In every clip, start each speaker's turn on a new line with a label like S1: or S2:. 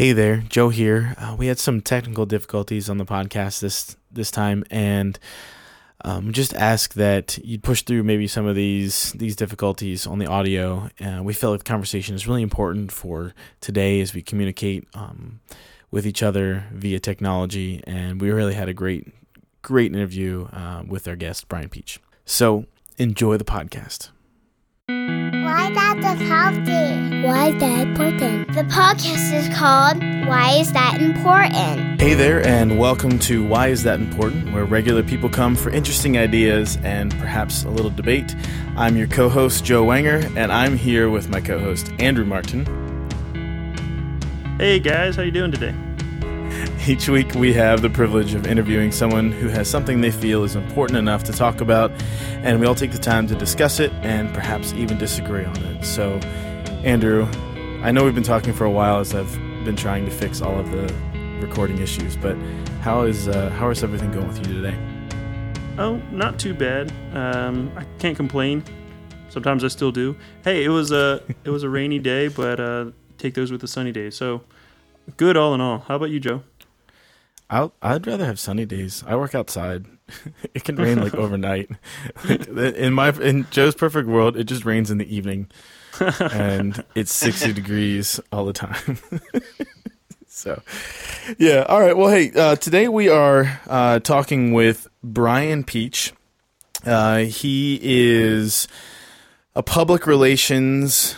S1: Hey there, Joe here. Uh, we had some technical difficulties on the podcast this this time, and um, just ask that you push through maybe some of these these difficulties on the audio. Uh, we feel like the conversation is really important for today as we communicate um, with each other via technology, and we really had a great great interview uh, with our guest Bryan Peach. So enjoy the podcast.
S2: Why that is healthy?
S3: Why is that important?
S2: The podcast is called Why Is That Important?
S1: Hey there, and welcome to Why Is That Important, where regular people come for interesting ideas and perhaps a little debate. I'm your co host, Joe Wanger, and I'm here with my co host, Andrew Martin.
S4: Hey guys, how you doing today?
S1: Each week, we have the privilege of interviewing someone who has something they feel is important enough to talk about, and we all take the time to discuss it and perhaps even disagree on it. So, Andrew, I know we've been talking for a while as I've been trying to fix all of the recording issues, but how is uh, how is everything going with you today?
S4: Oh, not too bad. Um, I can't complain. Sometimes I still do. Hey, it was a it was a rainy day, but uh, take those with the sunny days. So good all in all. How about you, Joe?
S1: i would rather have sunny days. I work outside. it can rain like overnight. in my in Joe's perfect world, it just rains in the evening, and it's sixty degrees all the time. so, yeah. All right. Well, hey, uh, today we are uh, talking with Bryan Peach. Uh, he is a public relations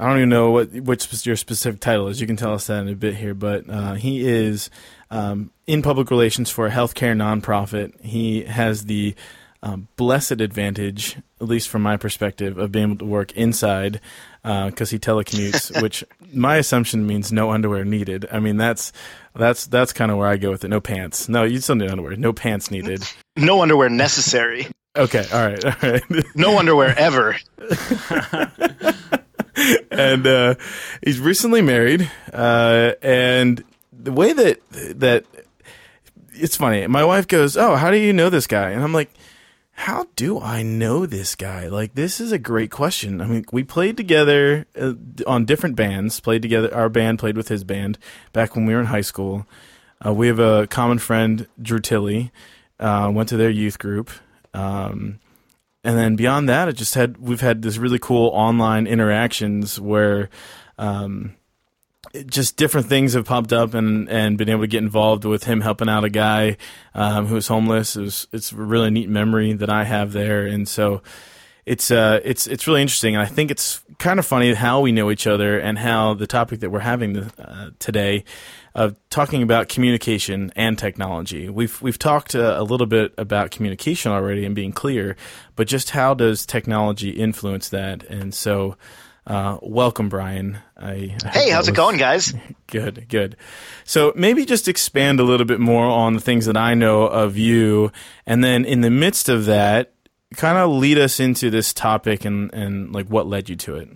S1: I don't even know what which your specific title is. You can tell us that in a bit here, but uh, he is um, in public relations for a healthcare nonprofit. He has the um, blessed advantage, at least from my perspective, of being able to work inside because uh, he telecommutes, which my assumption means no underwear needed. I mean, that's that's that's kind of where I go with it. No pants. No, you still need underwear. No pants needed.
S5: No underwear necessary.
S1: Okay. All right. All right.
S5: no underwear ever.
S1: And uh, he's recently married. Uh, and the way that that it's funny, my wife goes, "Oh, how do you know this guy?" And I'm like, "How do I know this guy?" Like, this is a great question. I mean, we played together uh, on different bands. Played together. Our band played with his band back when we were in high school. Uh, we have a common friend, Drew Tilley. Uh, went to their youth group. Um, and then beyond that, it just had we've had this really cool online interactions where um, just different things have popped up and and been able to get involved with him helping out a guy um, who was homeless. It was, it's a really neat memory that I have there, and so it's uh it's it's really interesting, and I think it's kind of funny how we know each other and how the topic that we're having the, uh, today of talking about communication and technology. We've we've talked uh, a little bit about communication already and being clear, but just how does technology influence that? And so, uh, welcome, Bryan.
S5: I, I hey, how's was, it going, guys?
S1: Good, good. So maybe just expand a little bit more on the things that I know of you, and then in the midst of that, kind of lead us into this topic and and like what led you to it.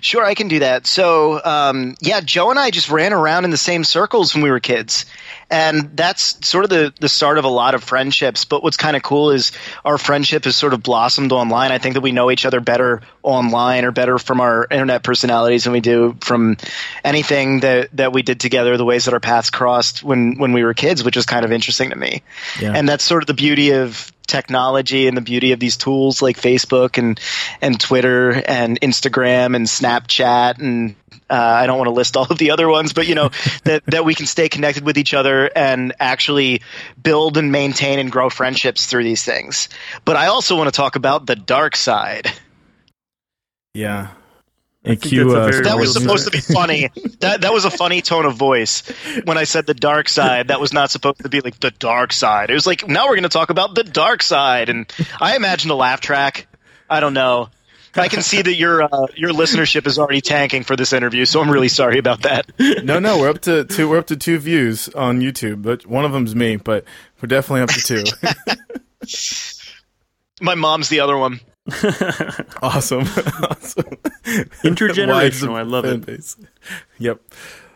S5: Sure, I can do that. So, um, yeah, Joe and I just ran around in the same circles when we were kids. And that's sort of the, the start of a lot of friendships. But what's kind of cool is our friendship has sort of blossomed online. I think that we know each other better online or better from our internet personalities than we do from anything that, that we did together, the ways that our paths crossed when, when we were kids, which is kind of interesting to me. Yeah. And that's sort of the beauty of technology and the beauty of these tools like Facebook and and Twitter and Instagram and Snapchat and uh, I don't want to list all of the other ones, but you know that that we can stay connected with each other and actually build and maintain and grow friendships through these things. But I also want to talk about the dark side.
S1: Yeah,
S5: Q, uh, that was supposed to be funny. that that was a funny tone of voice when I said the dark side. That was not supposed to be like the dark side. It was like now we're going to talk about the dark side, and I imagine a laugh track. I don't know. I can see that your uh, your listenership is already tanking for this interview, so I'm really sorry about that.
S1: No, no, we're up to two. We're up to two views on YouTube, but one of them's me. But we're definitely up to
S5: two. My mom's the other one.
S1: awesome. awesome.
S4: Intergenerational. I love it. Base.
S1: Yep.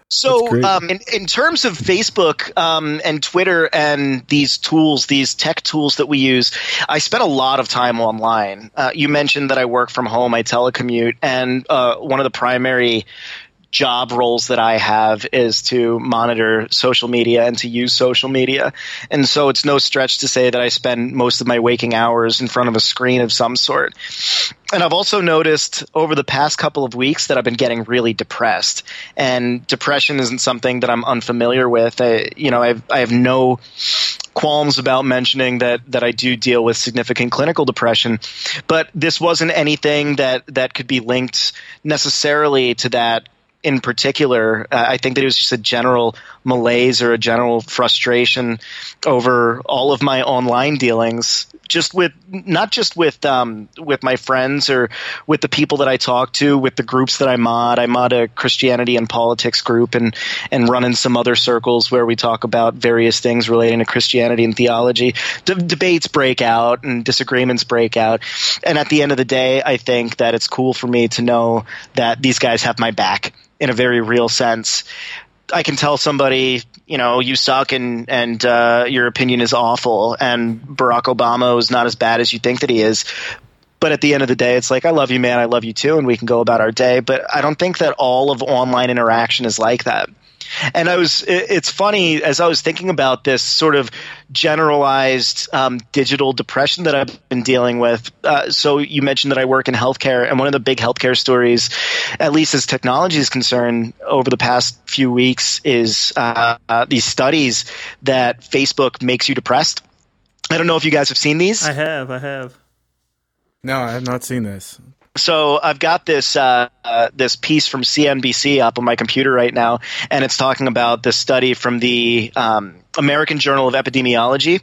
S5: So, um, in, in terms of Facebook um, and Twitter and these tools, these tech tools that we use, I spent a lot of time online. Uh, you mentioned that I work from home, I telecommute, and uh, one of the primary job roles that I have is to monitor social media and to use social media. And so it's no stretch to say that I spend most of my waking hours in front of a screen of some sort. And I've also noticed over the past couple of weeks that I've been getting really depressed. And depression isn't something that I'm unfamiliar with. I, you know, I've, I have no qualms about mentioning that that I do deal with significant clinical depression, but this wasn't anything that that could be linked necessarily to that in particular. Uh, I think that it was just a general malaise or a general frustration over all of my online dealings, just with not just with um, with my friends or with the people that I talk to, with the groups that I mod. I mod a Christianity and politics group and and run in some other circles where we talk about various things relating to Christianity and theology. D- debates break out and disagreements break out, and at the end of the day, I think that it's cool for me to know that these guys have my back in a very real sense. I can tell somebody, you know, you suck and and uh, your opinion is awful, and Barack Obama is not as bad as you think that he is. But at the end of the day, it's like I love you, man. I love you too, and we can go about our day. But I don't think that all of online interaction is like that. And I was, it's funny as I was thinking about this sort of generalized um, digital depression that I've been dealing with. Uh, so you mentioned that I work in healthcare, and one of the big healthcare stories, at least as technology is concerned, over the past few weeks, is uh, uh, these studies that Facebook makes you depressed. I don't know if you guys have seen these.
S4: I have, I have.
S1: No, I have not seen this
S5: so I've got this uh, uh, this piece from CNBC up on my computer right now, and it's talking about this study from the um, American Journal of Epidemiology.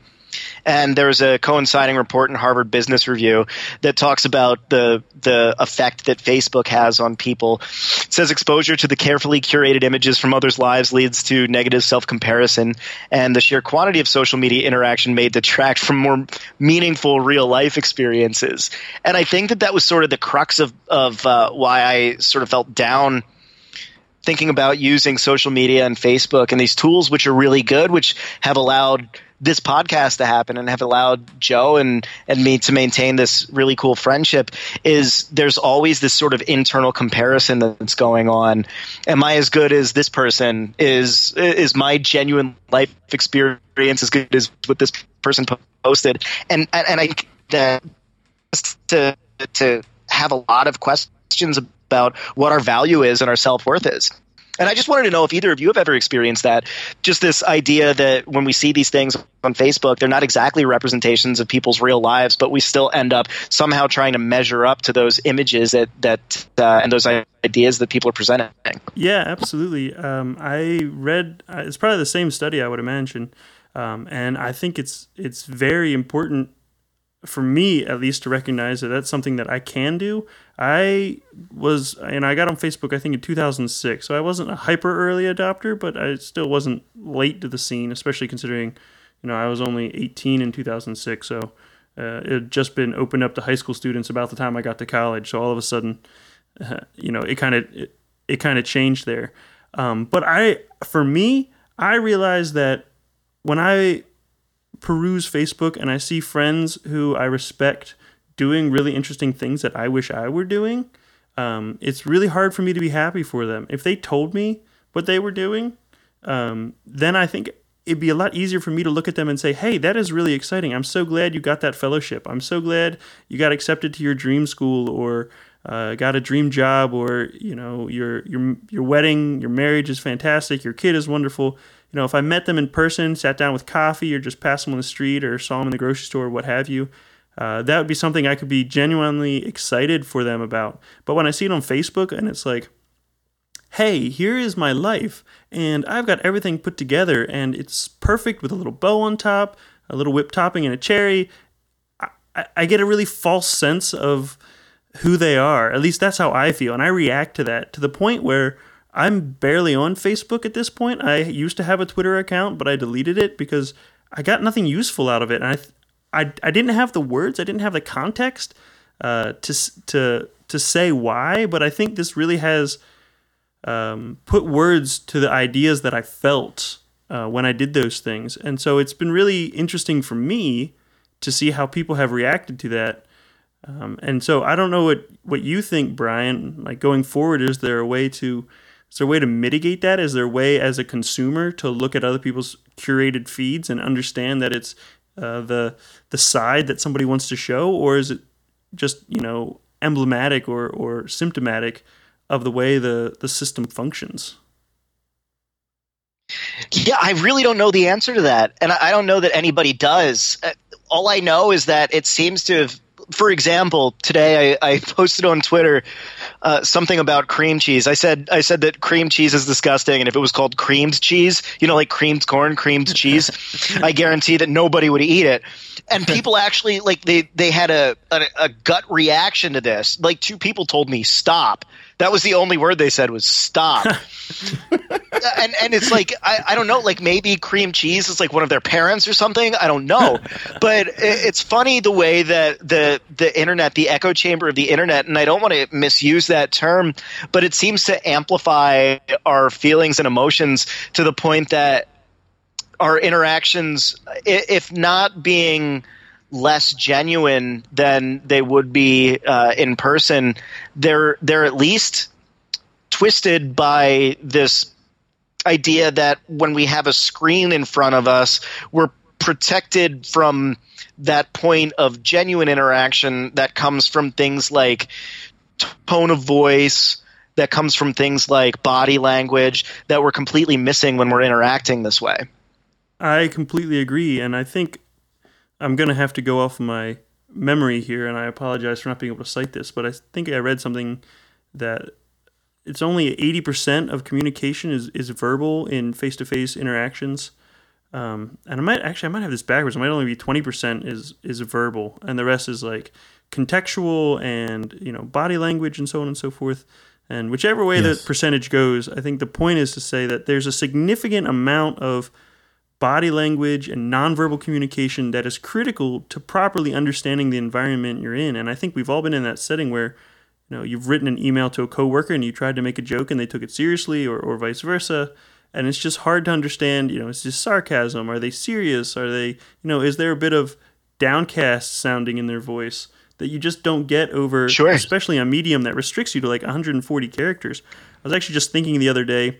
S5: And there's a coinciding report in Harvard Business Review that talks about the the effect that Facebook has on people. It says exposure to the carefully curated images from others' lives leads to negative self comparison, and the sheer quantity of social media interaction may detract from more meaningful real life experiences. And I think that that was sort of the crux of of uh, why I sort of felt down thinking about using social media and Facebook and these tools, which are really good, which have allowed this podcast to happen and have allowed Joe and and me to maintain this really cool friendship is there's always this sort of internal comparison that's going on. Am I as good as this person? Is is my genuine life experience as good as what this person posted? And and, I that to to have a lot of questions about what our value is and our self worth is. And I just wanted to know if either of you have ever experienced that. Just this idea that when we see these things on Facebook, they're not exactly representations of people's real lives, but we still end up somehow trying to measure up to those images that that uh, and those ideas that people are presenting.
S4: Yeah, absolutely. Um, I read uh, it's probably the same study I would imagine, um, and I think it's it's very important for me at least to recognize that that's something that I can do. I was, and I got on Facebook I think in 2006, so I wasn't a hyper early adopter, but I still wasn't late to the scene, especially considering, you know, I was only 18 in 2006, so uh, it had just been opened up to high school students about the time I got to college. So all of a sudden, uh, you know, it kind of it, it kind of changed there. Um, but I, for me, I realized that when I peruse Facebook and I see friends who I respect doing really interesting things that I wish I were doing, um, it's really hard for me to be happy for them. If they told me what they were doing, um, then I think it'd be a lot easier for me to look at them and say, "Hey, that is really exciting. I'm so glad you got that fellowship. I'm so glad you got accepted to your dream school or uh, got a dream job or you know your your your wedding, your marriage is fantastic. Your kid is wonderful." You know, if I met them in person, sat down with coffee, or just passed them on the street, or saw them in the grocery store, what have you, uh, that would be something I could be genuinely excited for them about. But when I see it on Facebook and it's like, hey, here is my life, and I've got everything put together, and it's perfect with a little bow on top, a little whipped topping, and a cherry, I, I get a really false sense of who they are. At least that's how I feel. And I react to that to the point where I'm barely on Facebook at this point. I used to have a Twitter account, but I deleted it because I got nothing useful out of it. And I I, I didn't have the words, I didn't have the context uh, to to to say why, but I think this really has um, put words to the ideas that I felt uh, when I did those things, and so it's been really interesting for me to see how people have reacted to that. Um, and so I don't know what what you think, Bryan. Like going forward, is there a way to is there a way to mitigate that? Is there a way as a consumer to look at other people's curated feeds and understand that it's uh, the the side that somebody wants to show, or is it just you know emblematic or or symptomatic of the way the the system functions?
S5: Yeah, I really don't know the answer to that, and I don't know that anybody does. Uh, all I know is that it seems to have. For example, today I, I posted on Twitter uh, something about cream cheese. I said I said that cream cheese is disgusting, and if it was called creamed cheese, you know, like creamed corn, creamed cheese, I guarantee that nobody would eat it. And people actually like they they had a, a a gut reaction to this. Like two people told me stop. That was the only word they said was stop. Uh, and and it's like I, I don't know like maybe cream cheese is like one of their parents or something I don't know but it, it's funny the way that the the internet the echo chamber of the internet and I don't want to misuse that term but it seems to amplify our feelings and emotions to the point that our interactions if not being less genuine than they would be uh, in person they're they're at least twisted by this idea that when we have a screen in front of us, we're protected from that point of genuine interaction that comes from things like tone of voice, that comes from things like body language that we're completely missing when we're interacting this way.
S4: I completely agree, and I think I'm going to have to go off my memory here, and I apologize for not being able to cite this, but I think I read something that it's only 80% of communication is, is verbal in face-to-face interactions. Um, and I might actually I might have this backwards. It might only be 20% is is verbal, and the rest is like contextual and you know body language and so on and so forth. And whichever way
S1: Yes.
S4: the percentage goes, I think the point is to say that there's a significant amount of body language and nonverbal communication that is critical to properly understanding the environment you're in. And I think we've all been in that setting where, you know, you've written an email to a coworker and you tried to make a joke and they took it seriously or, or vice versa. And it's just hard to understand, you know, is this sarcasm? Are they serious? Are they, you know, is there a bit of downcast sounding in their voice that you just don't get over,
S5: Sure.
S4: especially a medium that restricts you to like 140 characters? I was actually just thinking the other day,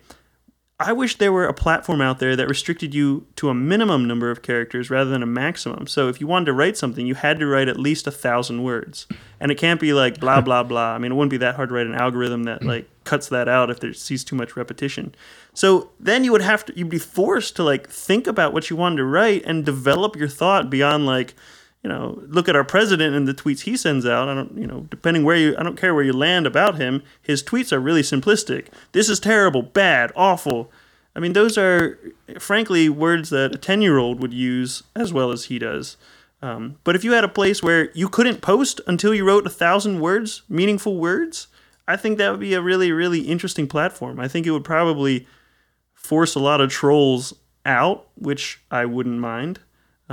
S4: I wish there were a platform out there that restricted you to a minimum number of characters rather than a maximum. So if you wanted to write something, you had to write at least a thousand words, and it can't be like blah blah blah. I mean, it wouldn't be that hard to write an algorithm that like cuts that out if there sees too much repetition. So then you would have to you'd be forced to like think about what you wanted to write and develop your thought beyond like you know, look at our president and the tweets he sends out. I don't, you know, depending where you, I don't care where you land about him. His tweets are really simplistic. This is terrible, bad, awful. I mean, those are, frankly, words that a ten-year-old would use as well as he does. Um, but if you had a place where you couldn't post until you wrote a thousand words, meaningful words, I think that would be a really, really interesting platform. I think it would probably force a lot of trolls out, which I wouldn't mind.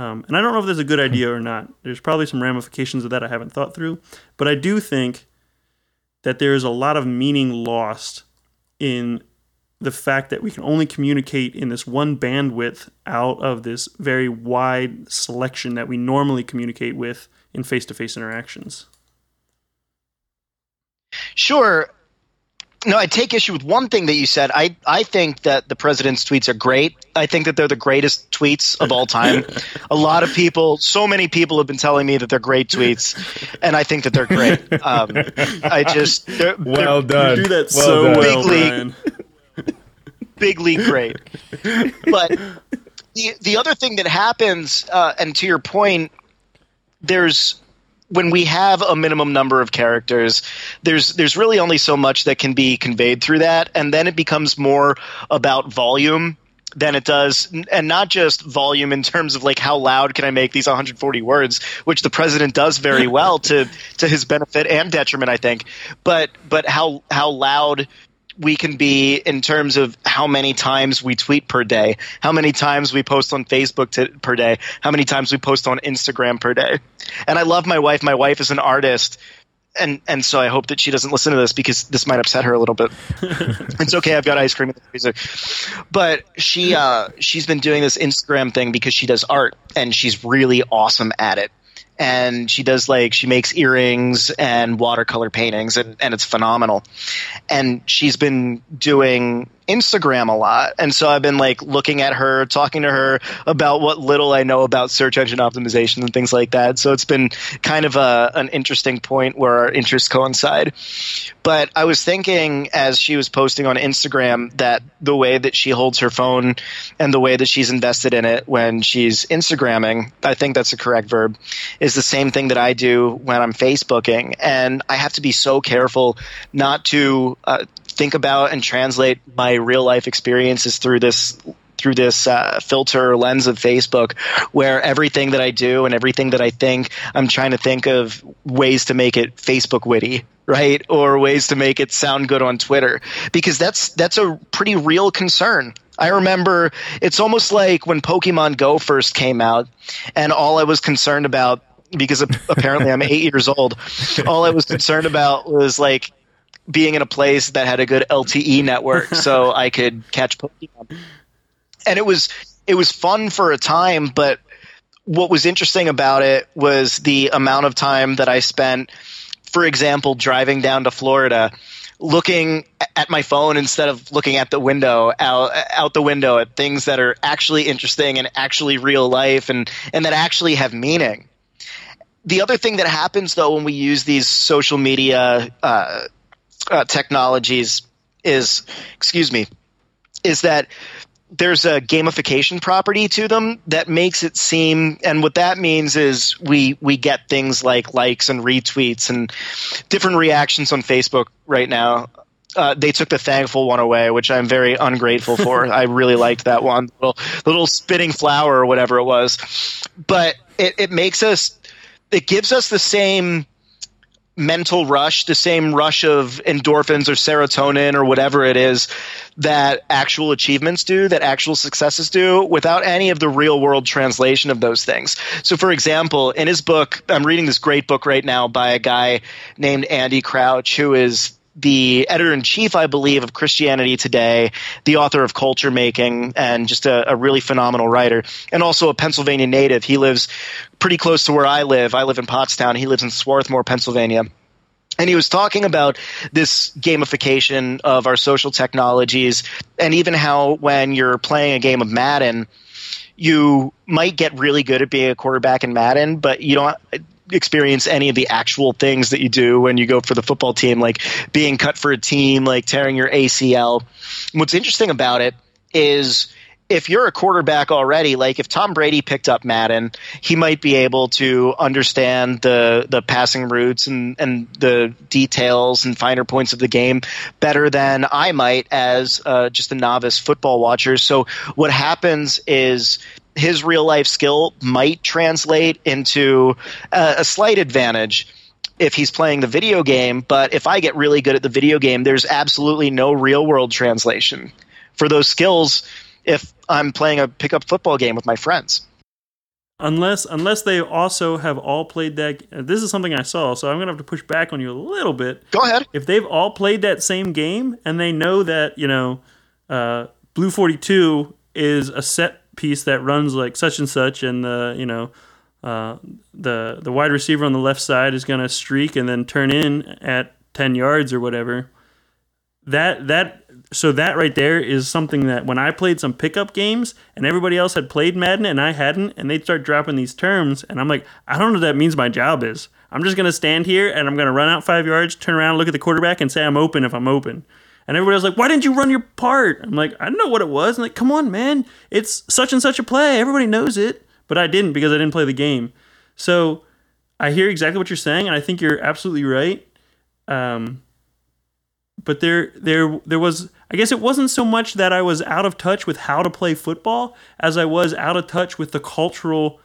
S4: Um, and I don't know if that's a good idea or not. There's probably some ramifications of that I haven't thought through. But I do think that there is a lot of meaning lost in the fact that we can only communicate in this one bandwidth out of this very wide selection that we normally communicate with in face to face interactions.
S5: Sure. No, I take issue with one thing that you said. I, I think that the president's tweets are great. I think that they're the greatest tweets of all time. a lot of people, so many people have been telling me that they're great tweets, and I think that they're great. Um, I just, they're,
S1: Well
S5: they're
S1: done.
S4: You do that
S1: well
S4: so
S1: done.
S4: well,
S5: Big league.
S4: Bryan.
S5: big league great. But the the other thing that happens, uh, and to your point, there's when we have a minimum number of characters, there's there's really only so much that can be conveyed through that, and then it becomes more about volume than it does and not just volume in terms of like how loud can i make these 140 words which the president does very well to to his benefit and detriment i think but but how how loud we can be in terms of how many times we tweet per day, how many times we post on Facebook to, per day, how many times we post on Instagram per day. And I love my wife. My wife is an artist. And and so I hope that she doesn't listen to this because this might upset her a little bit. it's okay, I've got ice cream in the freezer. But she uh, she's been doing this Instagram thing because she does art and she's really awesome at it and she does like she makes earrings and watercolor paintings, and, and it's phenomenal. And she's been doing Instagram a lot. And so I've been like looking at her, talking to her about what little I know about search engine optimization and things like that. So it's been kind of a, an interesting point where our interests coincide. But I was thinking as she was posting on Instagram that the way that she holds her phone and the way that she's invested in it when she's Instagramming, I think that's a correct verb, is the same thing that I do when I'm Facebooking. And I have to be so careful not to uh, think about and translate my real life experiences through this through this uh, filter lens of Facebook, where everything that I do and everything that I think, I'm trying to think of ways to make it Facebook witty, right, or ways to make it sound good on Twitter, because that's that's a pretty real concern. I remember it's almost like when Pokemon Go first came out, and all I was concerned about because apparently I'm eight years old. All I was concerned about was like being in a place that had a good LTE network so I could catch Pokemon. And it was it was fun for a time, but what was interesting about it was the amount of time that I spent, for example, driving down to Florida, looking at my phone instead of looking at the window out out the window at things that are actually interesting and actually real life and and that actually have meaning. The other thing that happens though when we use these social media uh, uh, technologies is, excuse me, is that there's a gamification property to them that makes it seem and what that means is we we get things like likes and retweets and different reactions on Facebook right now. Uh, they took the thankful one away, which I'm very ungrateful for. I really liked that one, little little spinning flower or whatever it was. But it, it makes us, it gives us the same mental rush, the same rush of endorphins or serotonin or whatever it is that actual achievements do, that actual successes do, without any of the real world translation of those things. So, for example, in his book, I'm reading this great book right now by a guy named Andy Crouch, who is the editor in chief, I believe, of Christianity Today, the author of Culture Making, and just a, a, really phenomenal writer, and also a Pennsylvania native. He lives pretty close to where I live. I live in Pottstown. He lives in Swarthmore, Pennsylvania. And he was talking about this gamification of our social technologies, and even how when you're playing a game of Madden, you might get really good at being a quarterback in Madden, but you don't experience any of the actual things that you do when you go for the football team, like being cut for a team, like tearing your ACL. what's interesting about it is if you're a quarterback already, like if Tom Brady picked up Madden, he might be able to understand the the passing routes and, and the details and finer points of the game better than I might as uh, just a novice football watcher. So what happens is his real life skill might translate into a, a slight advantage if he's playing the video game, but if I get really good at the video game, there's absolutely no real world translation for those skills if I'm playing a pickup football game with my friends.
S4: Unless unless they also have all played that this is something I saw, so I'm going to have to push back on you a little bit.
S5: Go ahead.
S4: If they've all played that same game and they know that, you know, uh, Blue 42 is a set piece that runs like such and such, and the you know uh, the the wide receiver on the left side is going to streak and then turn in at ten yards or whatever. That that so that right there is something that when I played some pickup games and everybody else had played Madden and I hadn't, and they'd start dropping these terms, and I'm like, I don't know what that means. My job is. I'm just gonna stand here and I'm gonna run out five yards, turn around, look at the quarterback, and say I'm open if I'm open. And everybody was like, why didn't you run your part? I'm like, I don't know what it was. I'm like, come on, man. It's such and such a play. Everybody knows it. But I didn't because I didn't play the game. So I hear exactly what you're saying, and I think you're absolutely right. Um, but there, there, there was. I guess it wasn't so much that I was out of touch with how to play football as I was out of touch with the cultural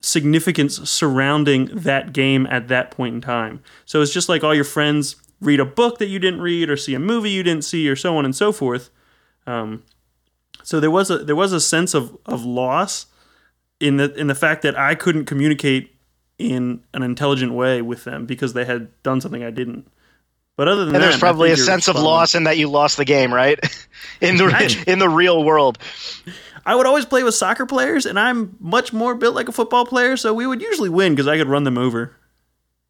S4: significance surrounding that game at that point in time. So it's just like all your friends read a book that you didn't read or see a movie you didn't see or so on and so forth. Um, so there was a there was a sense of, of loss in the in the fact that I couldn't communicate in an intelligent way with them because they had done something I didn't. But other than
S5: and
S4: that,
S5: there's probably a sense of loss in that you lost the game, right? in the I, in the real world.
S4: I would always play with soccer players, and I'm much more built like a football player, so we would usually win because I could run them over.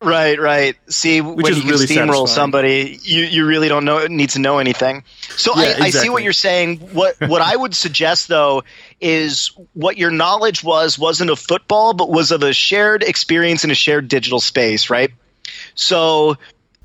S5: Right, right. See, when
S4: is
S5: you can
S4: really
S5: steamroll
S4: satisfying.
S5: somebody, you, you really don't know need to know anything. So
S4: Yeah,
S5: I, I see what you're saying. What what I would suggest though is what your knowledge was wasn't of football, but was of a shared experience in a shared digital space, right? So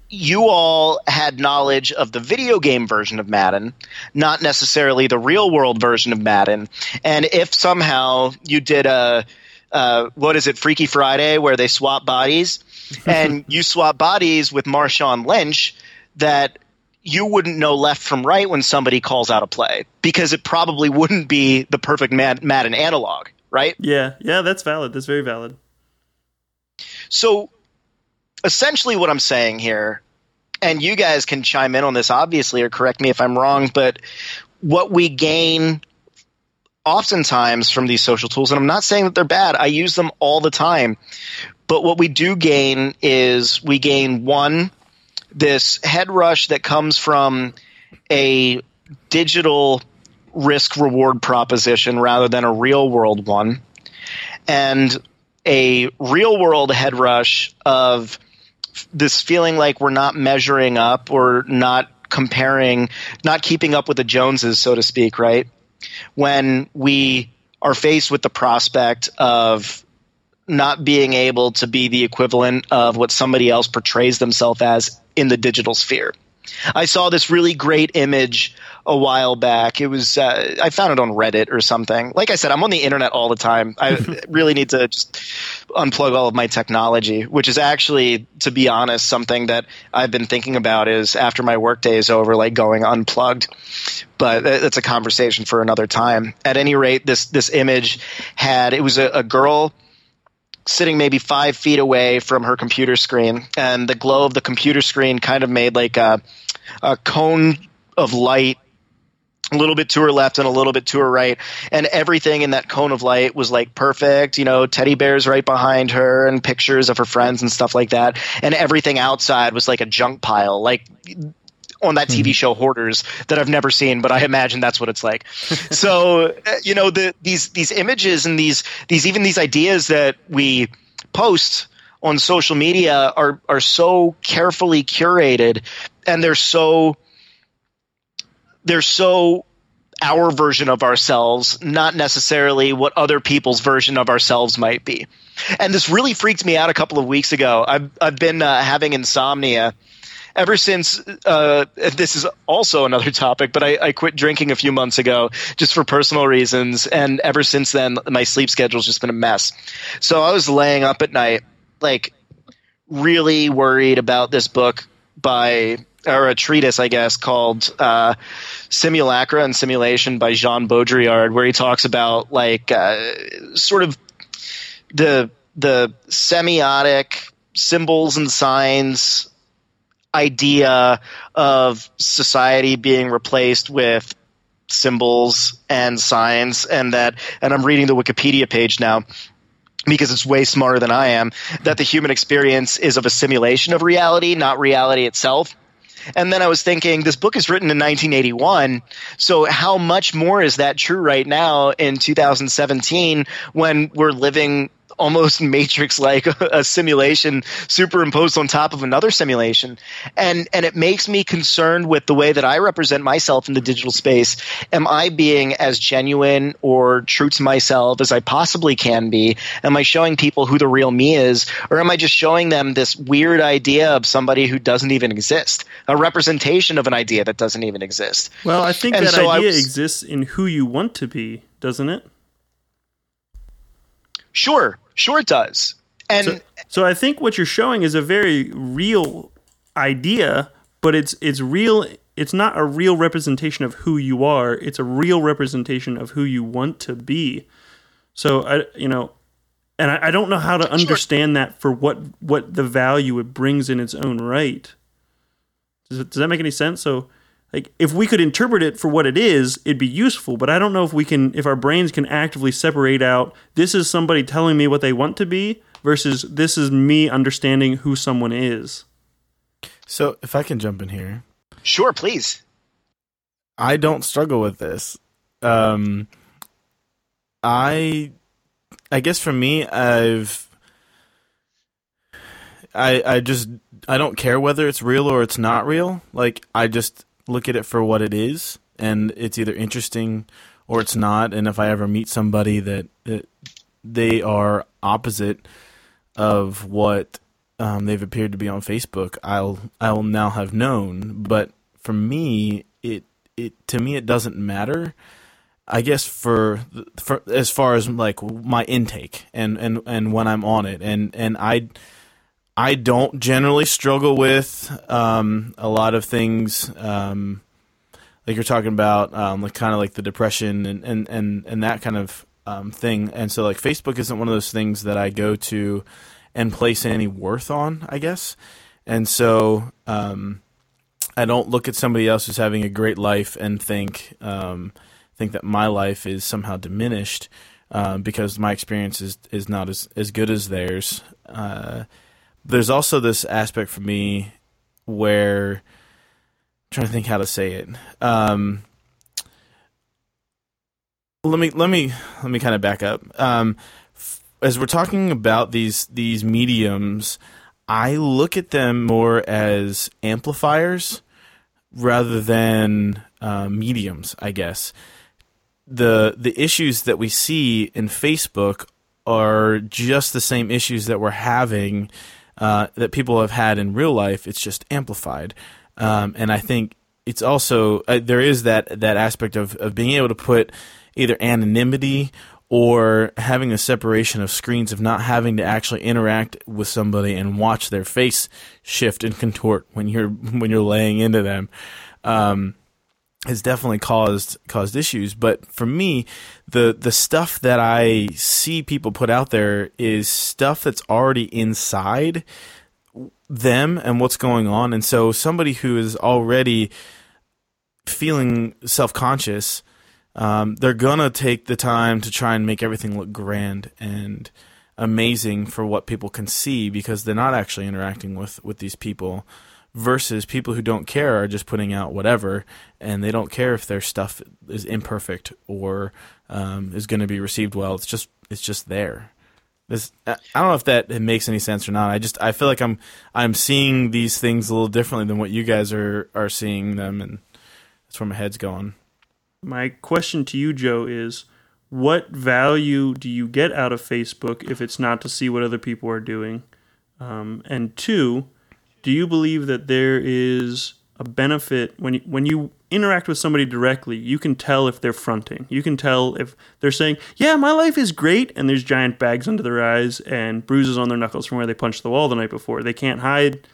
S5: you all had knowledge of the video game version of Madden, not necessarily the real world version of Madden. And if somehow you did a uh, what is it, Freaky Friday, where they swap bodies, and you swap bodies with Marshawn Lynch, that you wouldn't know left from right when somebody calls out a play because it probably wouldn't be the perfect Mad- Madden analog, right?
S4: Yeah, yeah, that's valid. That's very valid.
S5: So essentially, what I'm saying here, and you guys can chime in on this obviously or correct me if I'm wrong, but what we gain oftentimes from these social tools, and I'm not saying that they're bad, I use them all the time, but what we do gain is we gain one, this head rush that comes from a digital risk reward proposition rather than a real world one and a real world head rush of this feeling like we're not measuring up or not comparing, not keeping up with the Joneses, so to speak, right? When we are faced with the prospect of not being able to be the equivalent of what somebody else portrays themselves as in the digital sphere. I saw this really great image a while back. It was uh, I found it on Reddit or something. Like I said, I'm on the internet all the time. I really need to just unplug all of my technology, which is actually, to be honest, something that I've been thinking about. Is after my workday is over, like going unplugged. But that's a conversation for another time. At any rate, this this image had it was a, a girl sitting maybe five feet away from her computer screen, and the glow of the computer screen kind of made like a, a cone of light a little bit to her left and a little bit to her right and everything in that cone of light was like perfect you know teddy bears right behind her and pictures of her friends and stuff like that and everything outside was like a junk pile like on that TV show Hoarders that I've never seen, but I imagine that's what it's like. so, uh, you know, the these these images and these these even these ideas that we post on social media are are so carefully curated and they're so they're so our version of ourselves, not necessarily what other people's version of ourselves might be. And this really freaked me out a couple of weeks ago. I've I've been uh, having insomnia ever since uh, this is also another topic, but I, I quit drinking a few months ago just for personal reasons, and ever since then, my sleep schedule's just been a mess. So I was laying up at night, like really worried about this book by or a treatise, I guess, called uh, Simulacra and Simulation by Jean Baudrillard, where he talks about like uh, sort of the the semiotic symbols and signs idea of society being replaced with symbols and signs and that and I'm reading the Wikipedia page now because it's way smarter than I am that the human experience is of a simulation of reality not reality itself and then I was thinking, this book is written in 1981. So how much more is that true right now in 2017 when we're living almost matrix like a simulation superimposed on top of another simulation. And and it makes me concerned with the way that I represent myself in the digital space. Am I being as genuine or true to myself as I possibly can be? Am I showing people who the real me is? Or am I just showing them this weird idea of somebody who doesn't even exist? A representation of an idea that doesn't even exist.
S4: Well, I think
S5: And
S4: that
S5: so
S4: idea
S5: was-
S4: exists in who you want to be, doesn't it?
S5: sure sure it does and
S4: So, so I think what you're showing is a very real idea, but it's it's real. It's not a real representation of who you are. It's a real representation of who you want to be. So I, you know, and I, I don't know how to understand that for what what the value it brings in its own right. Does, it, does that make any sense? So, like, if we could interpret it for what it is, it'd be useful. But I don't know if we can, if our brains can actively separate out this is somebody telling me what they want to be versus this is me understanding who someone is.
S1: So if I can jump in here,
S5: sure please
S1: I don't struggle with this. Um, I I guess for me, I've I I just I don't care whether it's real or it's not real. Like I just look at it for what it is, and it's either interesting or it's not. And if I ever meet somebody that, that they are opposite of what um, they've appeared to be on Facebook, I'll I'll now have known. But for me, it it to me it doesn't matter. I guess for for as far as like my intake and and and when I'm on it, and and I. I don't generally struggle with um, a lot of things um, like you're talking about, um, like kind of like the depression and, and, and, and that kind of um, thing. And so like Facebook isn't one of those things that I go to and place any worth on, I guess. And so um, I don't look at somebody else who's having a great life and think um, think that my life is somehow diminished uh, because my experience is, is not as, as good as theirs. Uh, there's also this aspect for me where I'm trying to think how to say it. Um, let me let me let me kind of back up. Um, f- as we're talking about these these mediums, I look at them more as amplifiers rather than uh, mediums. I guess the the issues that we see in Facebook are just the same issues that we're having uh, that people have had in real life. It's just amplified, um, and I think it's also uh, there is that that aspect of of being able to put either anonymity or having a separation of screens of not having to actually interact with somebody and watch their face shift and contort when you're when you're laying into them. Um, has definitely caused caused issues. But for me, the the stuff that I see people put out there is stuff that's already inside them and what's going on. And so somebody who is already feeling self conscious, um, they're gonna take the time to try and make everything look grand and amazing for what people can see because they're not actually interacting with with these people versus people who don't care are just putting out whatever and they don't care if their stuff is imperfect or um, is going to be received well. It's just it's just there. This i don't know if that makes any sense or not. I just i feel like i'm i'm seeing these things a little differently than what you guys are are seeing them and that's where my head's going.
S4: My question to you, Joe, is what value do you get out of Facebook if it's not to see what other people are doing? Um, and two, do you believe that there is a benefit when you, when you interact with somebody directly? You can tell if they're fronting. You can tell if they're saying, "Yeah, my life is great," and there's giant bags under their eyes and bruises on their knuckles from where they punched the wall the night before. They can't hide.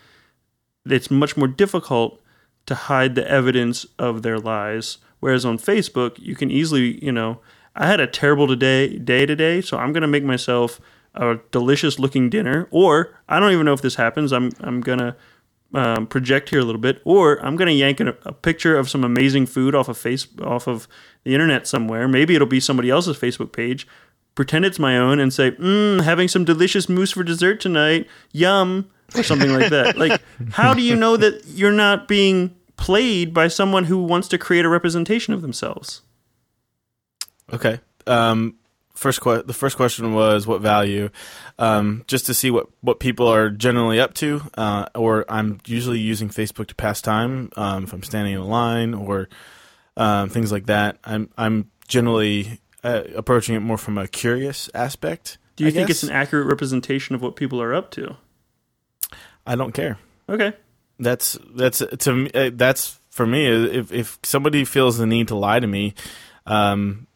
S4: It's much more difficult to hide the evidence of their lies. Whereas on Facebook, you can easily, you know, I had a terrible today day today, so I'm gonna make myself a delicious looking dinner, or I don't even know if this happens. I'm I'm gonna um, project here a little bit, or I'm gonna yank a, a picture of some amazing food off of face off of the internet somewhere. Maybe it'll be somebody else's Facebook page. Pretend it's my own and say, mm, "Having some delicious mousse for dessert tonight, yum," or something like that. Like, how do you know that you're not being played by someone who wants to create a representation of themselves?
S1: Okay. Um, first que- the first question was what value? Um, just to see what, what people are generally up to, uh, or I'm usually using Facebook to pass time um, if I'm standing in a line or um, things like that. I'm I'm generally uh, approaching it more from a curious aspect.
S4: Do you
S1: I
S4: think
S1: guess.
S4: it's an accurate representation of what people are up to?
S1: I don't care.
S4: Okay.
S1: That's that's to me. uh, That's for me. If if somebody feels the need to lie to me, um,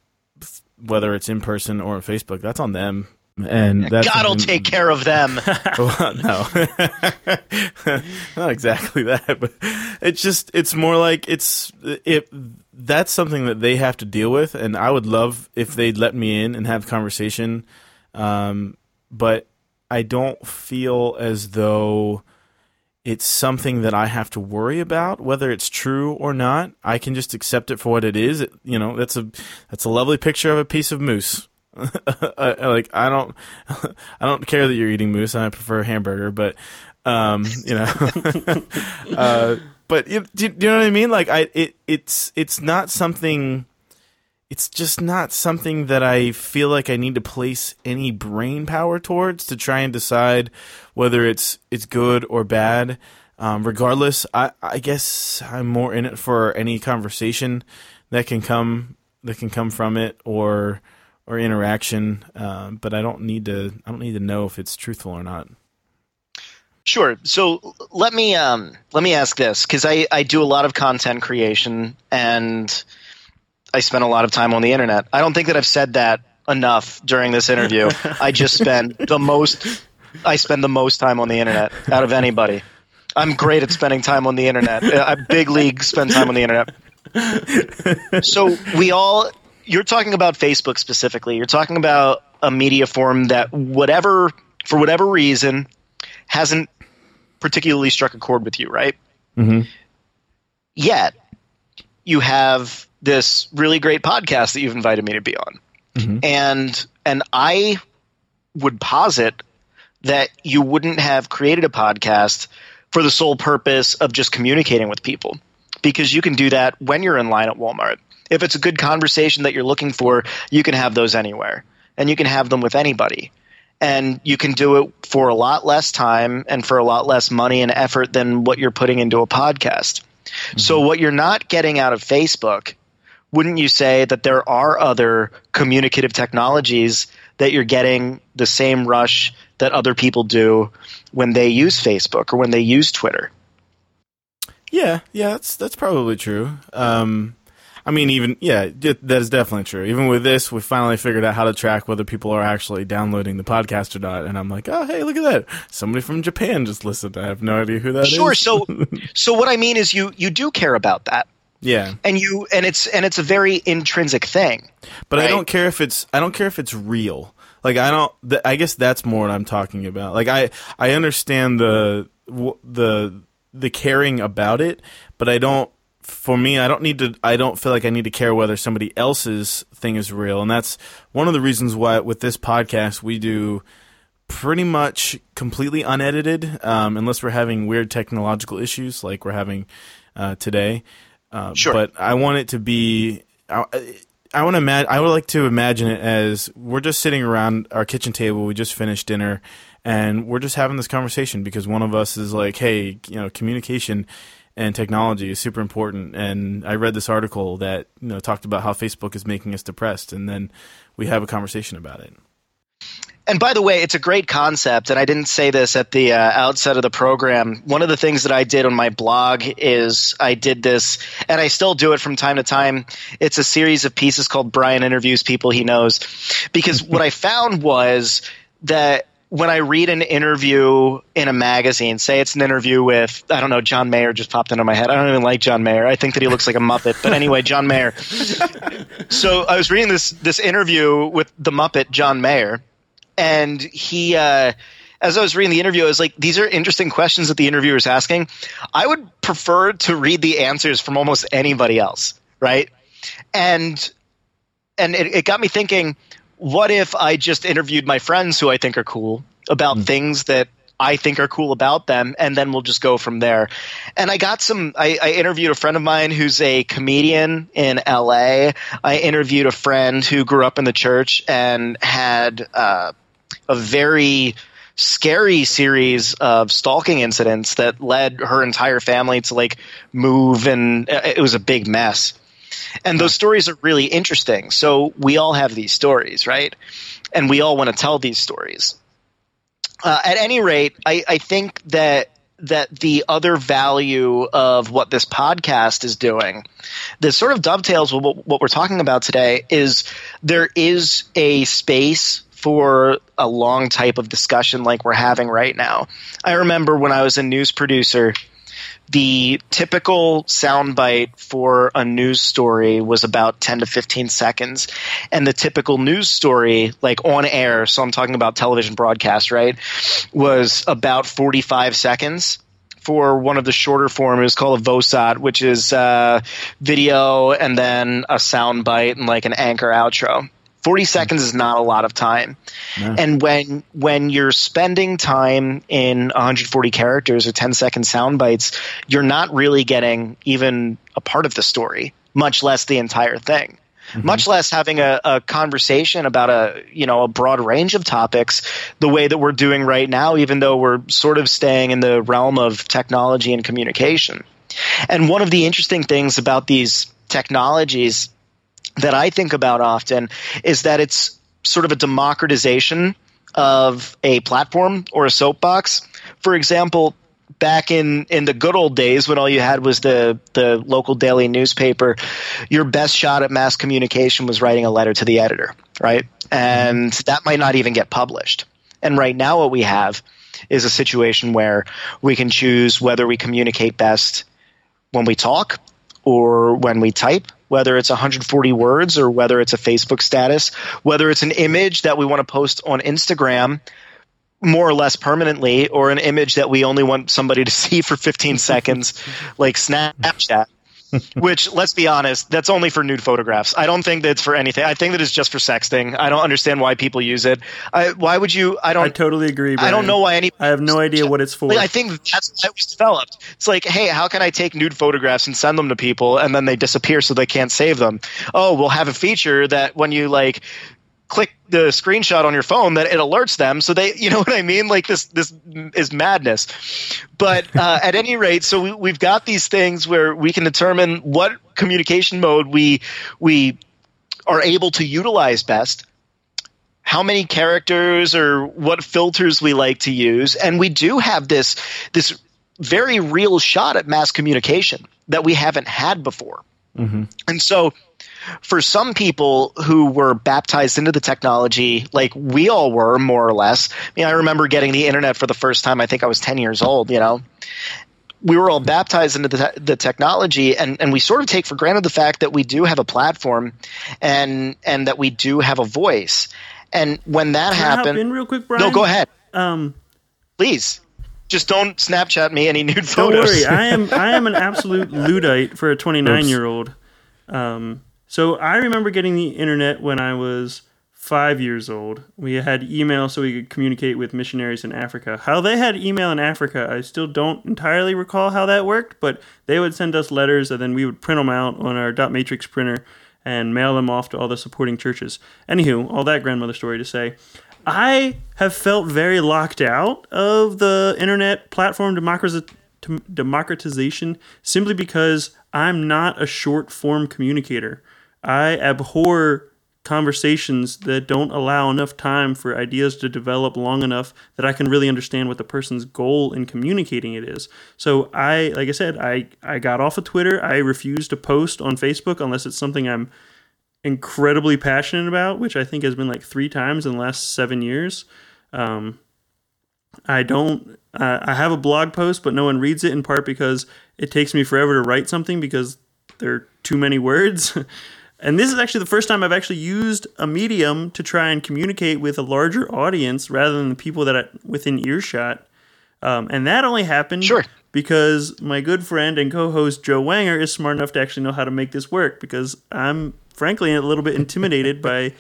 S1: whether it's in person or on Facebook, that's on them. And that's
S5: God will take care of them.
S1: Well, no, not exactly that, but it's just it's more like it's it. That's something that they have to deal with, and I would love if they'd let me in and have conversation. Um, but I don't feel as though it's something that I have to worry about whether it's true or not. I can just accept it for what it is. It, you know, that's a that's a lovely picture of a piece of moose. Like I don't I don't care that you're eating moose. I prefer hamburger, but um, you know, uh, but you, do, do you know what I mean? Like I it it's it's not something. it's just not something that I feel like I need to place any brain power towards to try and decide whether it's it's good or bad. Um, regardless, I, I guess I'm more in it for any conversation that can come that can come from it or or interaction. Um, but I don't need to I don't need to know if it's truthful or not.
S5: Sure. So let me um, let me ask this because I, I do a lot of content creation and I spend a lot of time on the internet. I don't think that I've said that enough during this interview. I just spent the most I spend the most time on the internet out of anybody. I'm great at spending time on the internet. I big league spend time on the internet. So we all you're talking about Facebook specifically. You're talking about a media form that whatever for whatever reason hasn't particularly struck a chord with you, right?
S1: Mm-hmm.
S5: Yet you have this really great podcast that you've invited me to be on, and and I would posit that you wouldn't have created a podcast for the sole purpose of just communicating with people because you can do that when you're in line at Walmart. If it's a good conversation that you're looking for, you can have those anywhere and you can have them with anybody. And you can do it for a lot less time and for a lot less money and effort than what you're putting into a podcast. Mm-hmm. So, what you're not getting out of Facebook, wouldn't you say that there are other communicative technologies that you're getting the same rush that other people do when they use Facebook or when they use Twitter?
S1: Yeah, yeah, that's that's probably true. Um, I mean, even yeah, that is definitely true. Even with this, we finally figured out how to track whether people are actually downloading the podcast or not. And I'm like, oh, hey, look at that! Somebody from Japan just listened. I have no idea who that is.
S5: Sure. So, so what I mean is, you you do care about that,
S1: yeah,
S5: and you and it's and it's a very intrinsic thing.
S1: but I don't care if it's I don't care if it's real. Like I don't. Th- I guess that's more what I'm talking about. Like I I understand the w- the the caring about it, but I don't. For me, I don't need to. I don't feel like I need to care whether somebody else's thing is real, and that's one of the reasons why with this podcast we do pretty much completely unedited, um, unless we're having weird technological issues like we're having uh, today. Uh,
S5: Sure.
S1: But I want it to be. I, I want to imagine. I would like to imagine it as we're just sitting around our kitchen table. We just finished dinner, and we're just having this conversation because one of us is like, "Hey, you know, communication." And technology is super important. And I read this article that you know talked about how Facebook is making us depressed, and then we have a conversation about it.
S5: And by the way, it's a great concept, and I didn't say this at the uh, outset of the program. One of the things that I did on my blog is I did this, and I still do it from time to time. It's a series of pieces called Bryan Interviews People He Knows. Because what I found was that when I read an interview in a magazine, say it's an interview with, I don't know, John Mayer just popped into my head. I don't even like John Mayer. I think that he looks like a Muppet. But anyway, John Mayer. so I was reading this this interview with the Muppet John Mayer, and he uh, as I was reading the interview, I was like, these are interesting questions that the interviewer is asking. I would prefer to read the answers from almost anybody else, right? And and it, it got me thinking, what if I just interviewed my friends who I think are cool about things that I think are cool about them, and then we'll just go from there. And I got some. I, I interviewed a friend of mine who's a comedian in L.A. I interviewed a friend who grew up in the church and had uh, a very scary series of stalking incidents that led her entire family to like move, and uh, it was a big mess. And those stories are really interesting. So we all have these stories, right? And we all want to tell these stories. Uh, at any rate, I, I think that that the other value of what this podcast is doing, that sort of dovetails with what we're talking about today, is there is a space for a long type of discussion like we're having right now. I remember when I was a news producer, the typical soundbite for a news story was about 10 to 15 seconds. And the typical news story, like on air, so I'm talking about television broadcast, right, was about 45 seconds. For one of the shorter form, it was called a VOSOT, which is uh, video and then a soundbite and like an anchor outro. 40 hmm. seconds is not a lot of time. And when when you're spending time in 140 characters or 10 second sound bites, you're not really getting even a part of the story, much less the entire thing. Mm-hmm. much less having a, a conversation about a you know a broad range of topics the way that we're doing right now even though we're sort of staying in the realm of technology and communication and one of the interesting things about these technologies that I think about often is that it's sort of a democratization of a platform or a soapbox. For example, back in, in the good old days when all you had was the, the local daily newspaper, your best shot at mass communication was writing a letter to the editor, right? And that might not even get published. And right now, what we have is a situation where we can choose whether we communicate best when we talk or when we type, whether it's 140 words or whether it's a Facebook status, whether it's an image that we want to post on Instagram more or less permanently or an image that we only want somebody to see for 15 seconds like Snapchat. Which, let's be honest, that's only for nude photographs. I don't think that's for anything. I think that it's just for sexting. I don't understand why people use it. I, why would you? I don't.
S4: I totally agree.
S5: I don't know why any.
S4: I have no idea what it's for.
S5: Like, I think that's why it was developed. It's like, hey, how can I take nude photographs and send them to people, and then they disappear so they can't save them? Oh, we'll have a feature that when you like click the screenshot on your phone, that it alerts them, so they, you know what I mean? Like this, this is madness. But uh, at any rate, so we, we've got these things where we can determine what communication mode we we are able to utilize best how many characters or what filters we like to use and we do have this this very real shot at mass communication that we haven't had before and so for some people who were baptized into the technology like we all were more or less i mean i remember getting the internet for the first time i think i was 10 years old you know we were all baptized into the, te- the technology and, and we sort of take for granted the fact that we do have a platform and and that we do have a voice and when that
S4: Can
S5: happened
S4: in real quick, Bryan?
S5: no go ahead
S4: Um,
S5: please just don't snapchat me any nude photos.
S4: don't worry. I am I am an absolute luddite for a 29 year old. Um, so I remember getting the internet when I was five years old. We had email so we could communicate with missionaries in Africa. How they had email in Africa, I still don't entirely recall how that worked, but they would send us letters and then we would print them out on our dot matrix printer and mail them off to all the supporting churches. Anywho, all that grandmother story to say. I have felt very locked out of the internet platform democratization simply because I'm not a short form communicator. I abhor conversations that don't allow enough time for ideas to develop long enough that I can really understand what the person's goal in communicating it is. So I like I said, I, I got off of Twitter. I refuse to post on Facebook unless it's something I'm incredibly passionate about, which I think has been like three times in the last seven years. Um, I don't. Uh, I have a blog post, but no one reads it in part because it takes me forever to write something because there are too many words. and this is actually the first time I've actually used a medium to try and communicate with a larger audience rather than the people that are within earshot. Um, and that only happened
S5: Sure.
S4: because my good friend and co-host Joe Wanger is smart enough to actually know how to make this work. Because I'm frankly a little bit intimidated by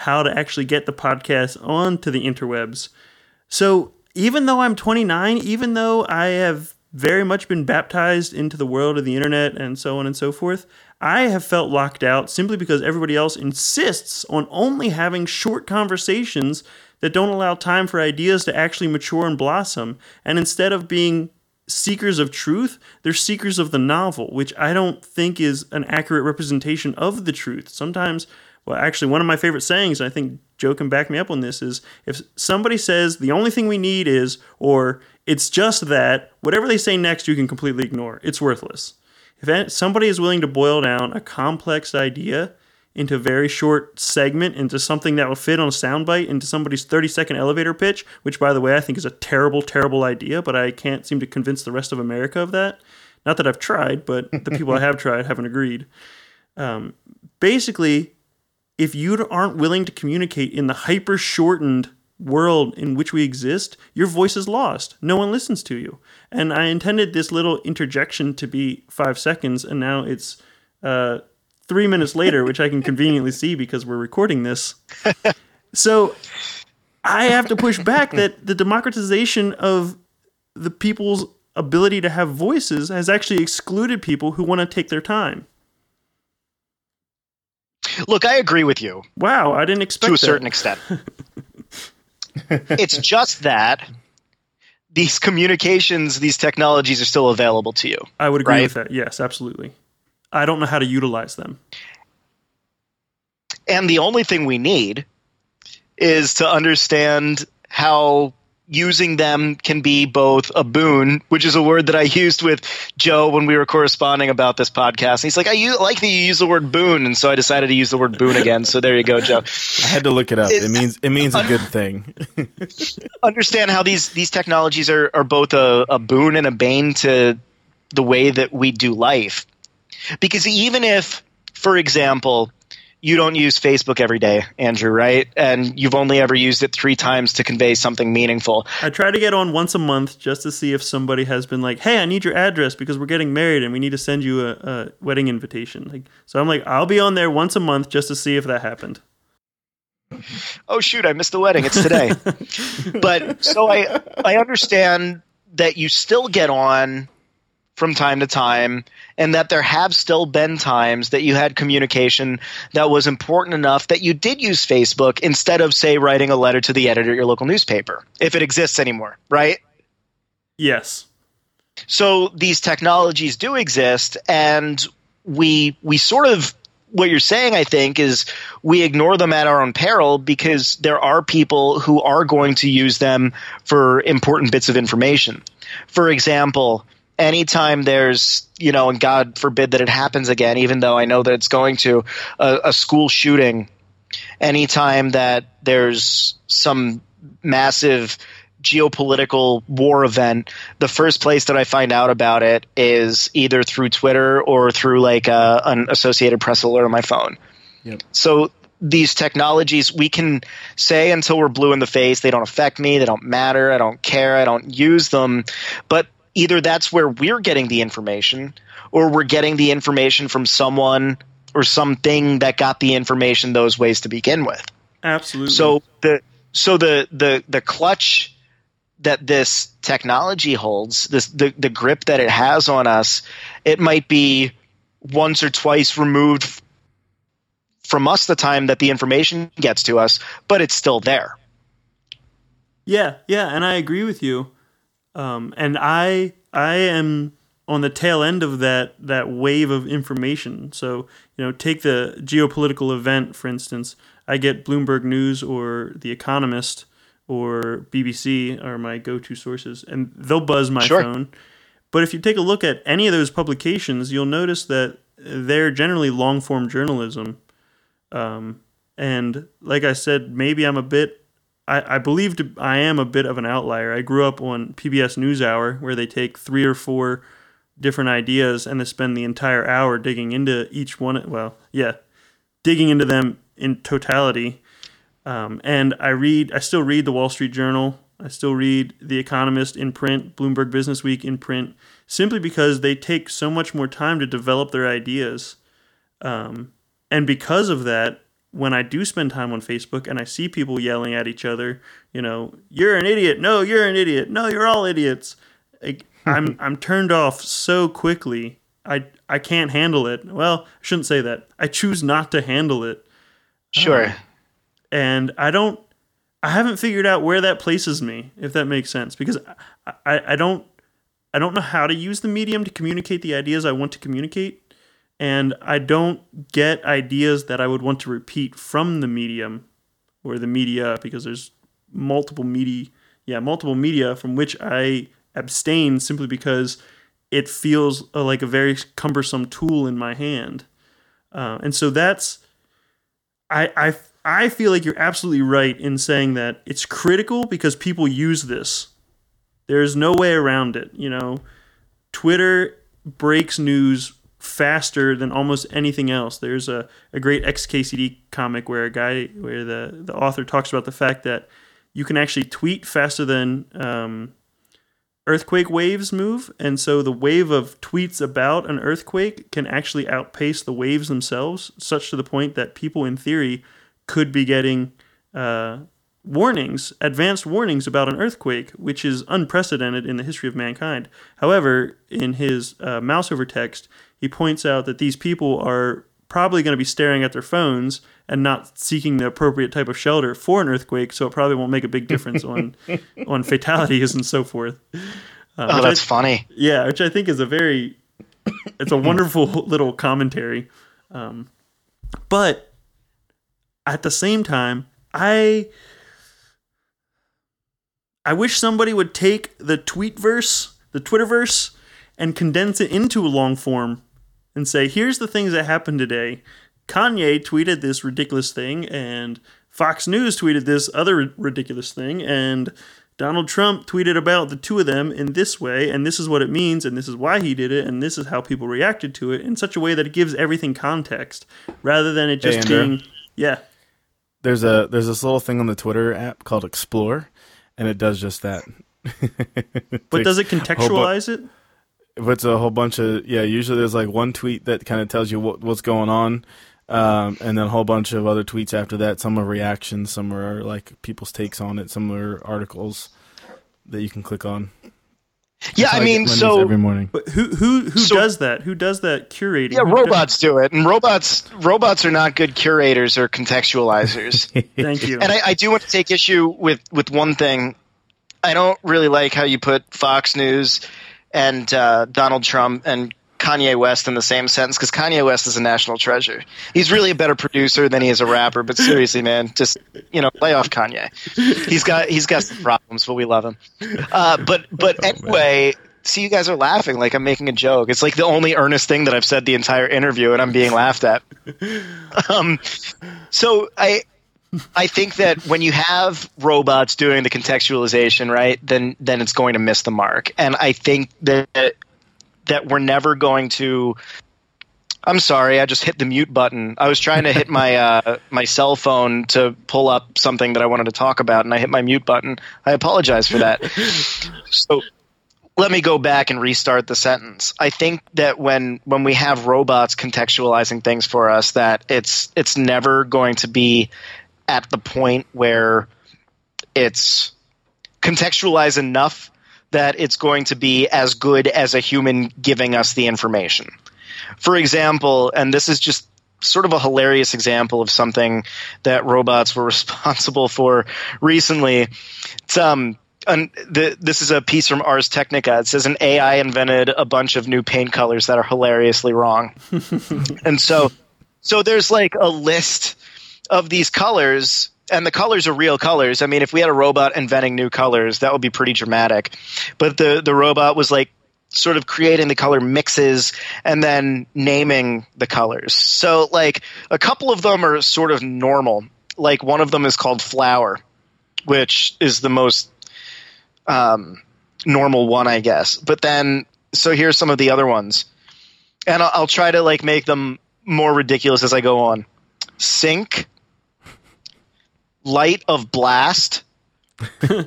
S4: how to actually get the podcast onto the interwebs. So even though I'm 29, even though I have very much been baptized into the world of the internet and so on and so forth, I have felt locked out simply because everybody else insists on only having short conversations that don't allow time for ideas to actually mature and blossom. And instead of being seekers of truth, they're seekers of the novel, which I don't think is an accurate representation of the truth. Sometimes, well, actually, one of my favorite sayings, and I think Joe can back me up on this, is if somebody says the only thing we need is, or it's just that, whatever they say next, you can completely ignore. It's worthless. If somebody is willing to boil down a complex idea into a very short segment, into something that will fit on a soundbite, into somebody's 30 second elevator pitch, which, by the way, I think is a terrible, terrible idea, but I can't seem to convince the rest of America of that. Not that I've tried, but the people I have tried haven't agreed. Um, basically, if you aren't willing to communicate in the hyper shortened world in which we exist, your voice is lost. No one listens to you. And I intended this little interjection to be five seconds, and now it's uh, three minutes later, which I can conveniently see because we're recording this. So I have to push back that the democratization of the people's ability to have voices has actually excluded people who want to take their time.
S5: Look, I agree with you
S4: Wow, I didn't expect
S5: to a
S4: that.
S5: certain extent. it's just that these communications, these technologies are still available to you.
S4: I would agree
S5: right?
S4: with that. Yes, absolutely. I don't know how to utilize them.
S5: And the only thing we need is to understand how using them can be both a boon, which is a word that I used with Joe when we were corresponding about this podcast. And he's like, I use, like that you use the word boon, and so I decided to use the word boon again. So there you go, Joe.
S1: I had to look it up. It means it means a good thing.
S5: Understand how these these technologies are are both a, a boon and a bane to the way that we do life. Because even if, for example, you don't use Facebook every day, Andrew, right? And you've only ever used it three times to convey something meaningful.
S4: I try to get on once a month just to see if somebody has been like, "Hey, I need your address because we're getting married and we need to send you a, a wedding invitation." Like, so I'm like, I'll be on there once a month just to see if that happened.
S5: oh shoot i missed the wedding it's today but so i i understand that you still get on from time to time and that there have still been times that you had communication that was important enough that you did use facebook instead of say writing a letter to the editor at your local newspaper if it exists anymore right
S4: Yes.
S5: so these technologies do exist and we we sort of what you're saying i think is we ignore them at our own peril because there are people who are going to use them for important bits of information for example anytime there's you know and god forbid that it happens again even though i know that it's going to a, a school shooting anytime that there's some massive geopolitical war event, the first place that I find out about it is either through Twitter or through like a, an Associated Press alert on my phone.
S1: Yep.
S5: So these technologies, we can say until we're blue in the face, they don't affect me, they don't matter, I don't care, I don't use them. But either that's where we're getting the information, or we're getting the information from someone or something that got the information those ways to begin with.
S4: Absolutely.
S5: So the so the the the clutch that this technology holds, this the the grip that it has on us, it might be once or twice removed from us the time that the information gets to us, but it's still there.
S4: Yeah, yeah, and I agree with you. Um, and I I am on the tail end of that that wave of information. So you know, take the geopolitical event for instance. I get Bloomberg News or The Economist or BBC are my go-to sources, and they'll buzz my
S5: Sure.
S4: phone. But if you take a look at any of those publications, you'll notice that they're generally long-form journalism. Um, and like I said, maybe I'm a bit I, I believe I am a bit of an outlier. I grew up on PBS NewsHour, where they take three or four different ideas and they spend the entire hour digging into each one. Well, yeah, digging into them in totality. Um, and I read, I still read the Wall Street Journal. I still read The Economist in print, Bloomberg Business Week in print, simply because they take so much more time to develop their ideas. Um, and because of that, when I do spend time on Facebook and I see people yelling at each other, you know, you're an idiot. No, you're an idiot. No, you're all idiots. Like, I'm I'm turned off so quickly. I I can't handle it. Well, I shouldn't say that. I choose not to handle it, ah.
S5: Sure.
S4: and I don't. I haven't figured out where that places me, if that makes sense, because I, I, I don't I don't know how to use the medium to communicate the ideas I want to communicate, and I don't get ideas that I would want to repeat from the medium or the media because there's multiple media, yeah, multiple media from which I abstain simply because it feels uh, like a very cumbersome tool in my hand, uh, and so that's I, I I feel like you're absolutely right in saying that it's critical because people use this. There's no way around it. You know, Twitter breaks news faster than almost anything else. There's a, a great XKCD comic where a guy where the, the author talks about the fact that you can actually tweet faster than um, earthquake waves move, and so the wave of tweets about an earthquake can actually outpace the waves themselves, such to the point that people in theory could be getting uh, warnings, advanced warnings about an earthquake, which is unprecedented in the history of mankind. However, in his uh, mouse over text, he points out that these people are probably going to be staring at their phones and not seeking the appropriate type of shelter for an earthquake. So it probably won't make a big difference on on fatalities and so forth. Uh,
S5: Oh,
S4: which I-
S5: that's funny.
S4: yeah, which I think is a very, it's a wonderful little commentary. Um, but at the same time, I, I wish somebody would take the tweet verse, the Twitterverse, and condense it into a long form and say, here's the things that happened today. Kanye tweeted this ridiculous thing, and Fox News tweeted this other ridiculous thing, and Donald Trump tweeted about the two of them in this way, and this is what it means, and this is why he did it, and this is how people reacted to it in such a way that it gives everything context rather than it just
S1: Andrew.
S4: being, yeah.
S1: There's a there's this little thing on the Twitter app called Explore, and it does just that.
S4: But does it contextualize it?
S1: But it's a whole bunch of yeah. Usually there's like one tweet that kind of tells you what, what's going on, um, and then a whole bunch of other tweets after that. Some are reactions, some are like people's takes on it, some are articles that you can click on.
S5: Yeah,
S1: That's
S5: I mean, so
S1: every morning.
S4: But who who who
S5: So-
S4: does that? Who does that curating?
S5: yeah,
S4: Who does-
S5: robots do it, and robots robots are not good curators or contextualizers.
S4: Thank you.
S5: and I, I do want to take issue with with one thing. I don't really like how you put Fox News and uh, Donald Trump and Kanye West in the same sentence because Kanye West is a national treasure. He's really a better producer than he is a rapper. But seriously, man, just you know, lay off Kanye. He's got he's got some problems, but we love him. Uh, but but anyway. See, you guys are laughing like I'm making a joke. It's like the only earnest thing that I've said the entire interview, and I'm being laughed at. Um, so I, I think that when you have robots doing the contextualization, right, then then it's going to miss the mark. And I think that that we're never going to. I'm sorry, I just hit the mute button. I was trying to hit my uh, my cell phone to pull up something that I wanted to talk about, and I hit my mute button. I apologize for that. So let me go back and restart the sentence. I think that when when we have robots contextualizing things for us, that it's it's never going to be at the point where it's contextualized enough that it's going to be as good as a human giving us the information. For example, and this is just sort of a hilarious example of something that robots were responsible for recently. It's um an, the, this is a piece from Ars Technica. It says an AI invented a bunch of new paint colors that are hilariously wrong. and so so there's like a list of these colors and the colors are real colors. I mean, if we had a robot inventing new colors, that would be pretty dramatic. But the the robot was like sort of creating the color mixes and then naming the colors. So like a couple of them are sort of normal. Like one of them is called flower, which is the most um, normal one, I guess. But then, so here's some of the other ones, and I'll, I'll try to like make them more ridiculous as I go on. Sync, light of blast,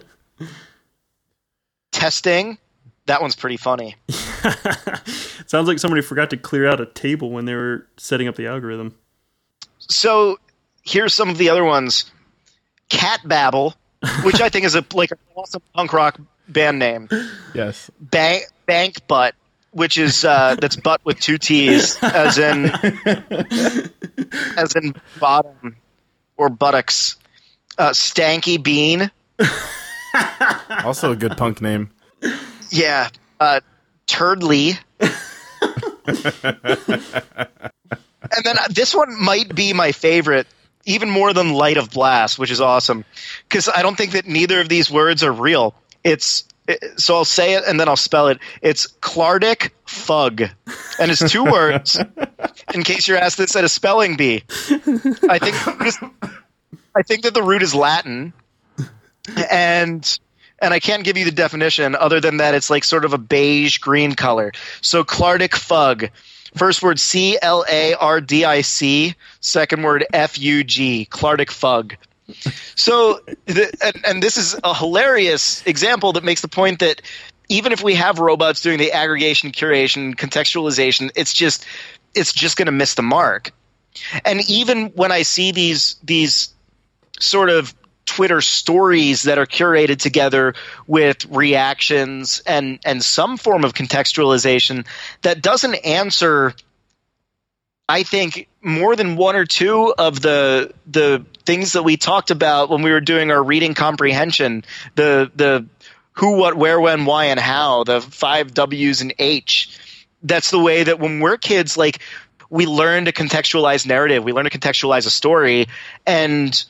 S5: testing. That one's pretty funny.
S4: Sounds like somebody forgot to clear out a table when they were setting up the algorithm.
S5: So here's some of the other ones. Cat Babble, which I think is a like an awesome punk rock band name.
S1: Yes.
S5: Bank Bank Butt, which is uh, that's butt with two T's, as in as in bottom or buttocks. Uh, Stanky Bean,
S1: Also a good punk name.
S5: yeah. Uh, Turdley. and then uh, this one might be my favorite, even more than Light of Blast, which is awesome, because I don't think that neither of these words are real. It's it- so I'll say it and then I'll spell it. It's Clardic Fug, and it's two words. In case you're asked this at a spelling bee, I think I think that the root is Latin, and and I can't give you the definition other than that it's like sort of a beige green color. So Clardic Fug. First word C L A R D I C. Second word F U G. Clardic Fug. So, the, and, and this is a hilarious example that makes the point that even if we have robots doing the aggregation, curation, contextualization, it's just it's just going to miss the mark. And even when I see these these sort of Twitter stories that are curated together with reactions and and some form of contextualization that doesn't answer I think more than one or two of the the things that we talked about when we were doing our reading comprehension, the the who, what, where, when, why, and how, the five W's and H. That's the way that when we're kids, like we learn to contextualize narrative, we learn to contextualize a story, and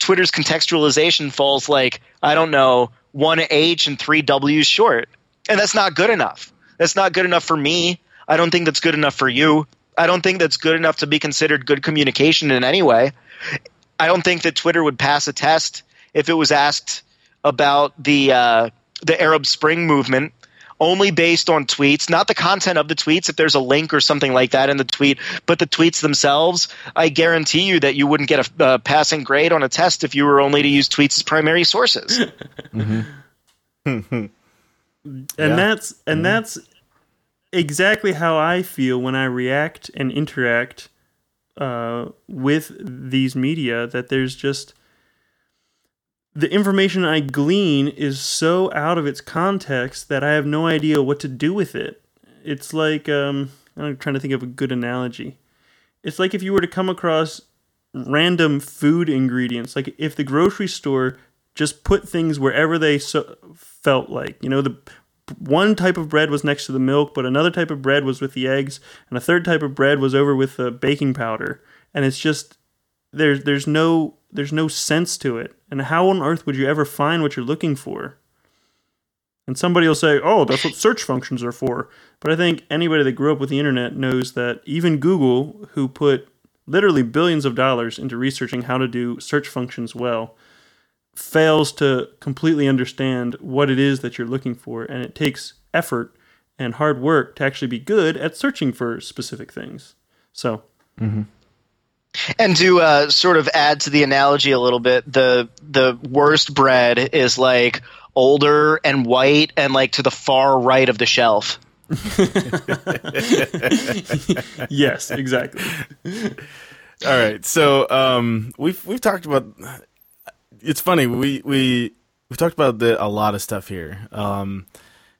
S5: Twitter's contextualization falls like I don't know one H and three W's short, and that's not good enough. That's not good enough for me. I don't think that's good enough for you. I don't think that's good enough to be considered good communication in any way. I don't think that Twitter would pass a test if it was asked about the uh, the Arab Spring movement only based on tweets, not the content of the tweets, if there's a link or something like that in the tweet, but the tweets themselves, I guarantee you that you wouldn't get a passing grade on a test if you were only to use tweets as primary sources.
S4: mm-hmm. and yeah. that's and mm-hmm. that's exactly how I feel when I react and interact uh, with these media. That there's just the information I glean is so out of its context that I have no idea what to do with it. It's like um, I'm trying to think of a good analogy. It's like if you were to come across random food ingredients, like if the grocery store just put things wherever they so felt like. You know, the one type of bread was next to the milk, but another type of bread was with the eggs, and a third type of bread was over with the baking powder. And it's just there's there's no there's no sense to it. And how on earth would you ever find what you're looking for? And somebody will say, "Oh, that's what search functions are for." But I think anybody that grew up with the internet knows that even Google, who put literally billions of dollars into researching how to do search functions well, fails to completely understand what it is that you're looking for, and it takes effort and hard work to actually be good at searching for specific things. So,
S5: mm-hmm. And to uh, sort of add to the analogy a little bit, the the worst bread is like older and white and like to the far right of the shelf.
S4: yes, exactly.
S1: All right, so um, we've we've talked about it's funny we we we talked about the, a lot of stuff here. Um,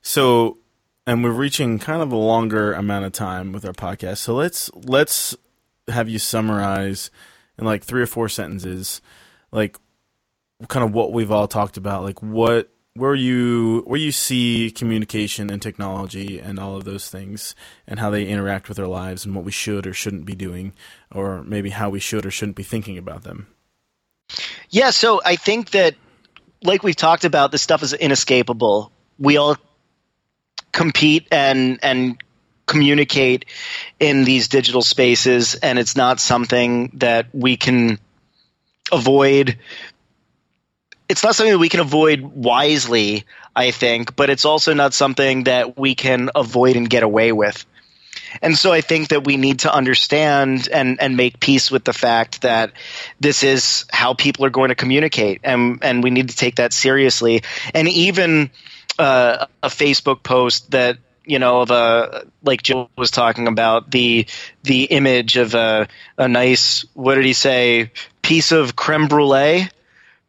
S1: so and we're reaching kind of a longer amount of time with our podcast. So let's let's have you summarize in like three or four sentences, like kind of what we've all talked about, like what where you where you see communication and technology and all of those things and how they interact with our lives and what we should or shouldn't be doing or maybe how we should or shouldn't be thinking about them.
S5: Yeah, so I think that, like we've talked about, this stuff is inescapable. We all compete and and communicate in these digital spaces, and it's not something that we can avoid. It's not something that we can avoid wisely, I think, but it's also not something that we can avoid and get away with. And so I think that we need to understand and, and make peace with the fact that this is how people are going to communicate, and and we need to take that seriously. And even uh, a Facebook post that you know of a like Joe was talking about the the image of a a nice what did he say piece of creme brulee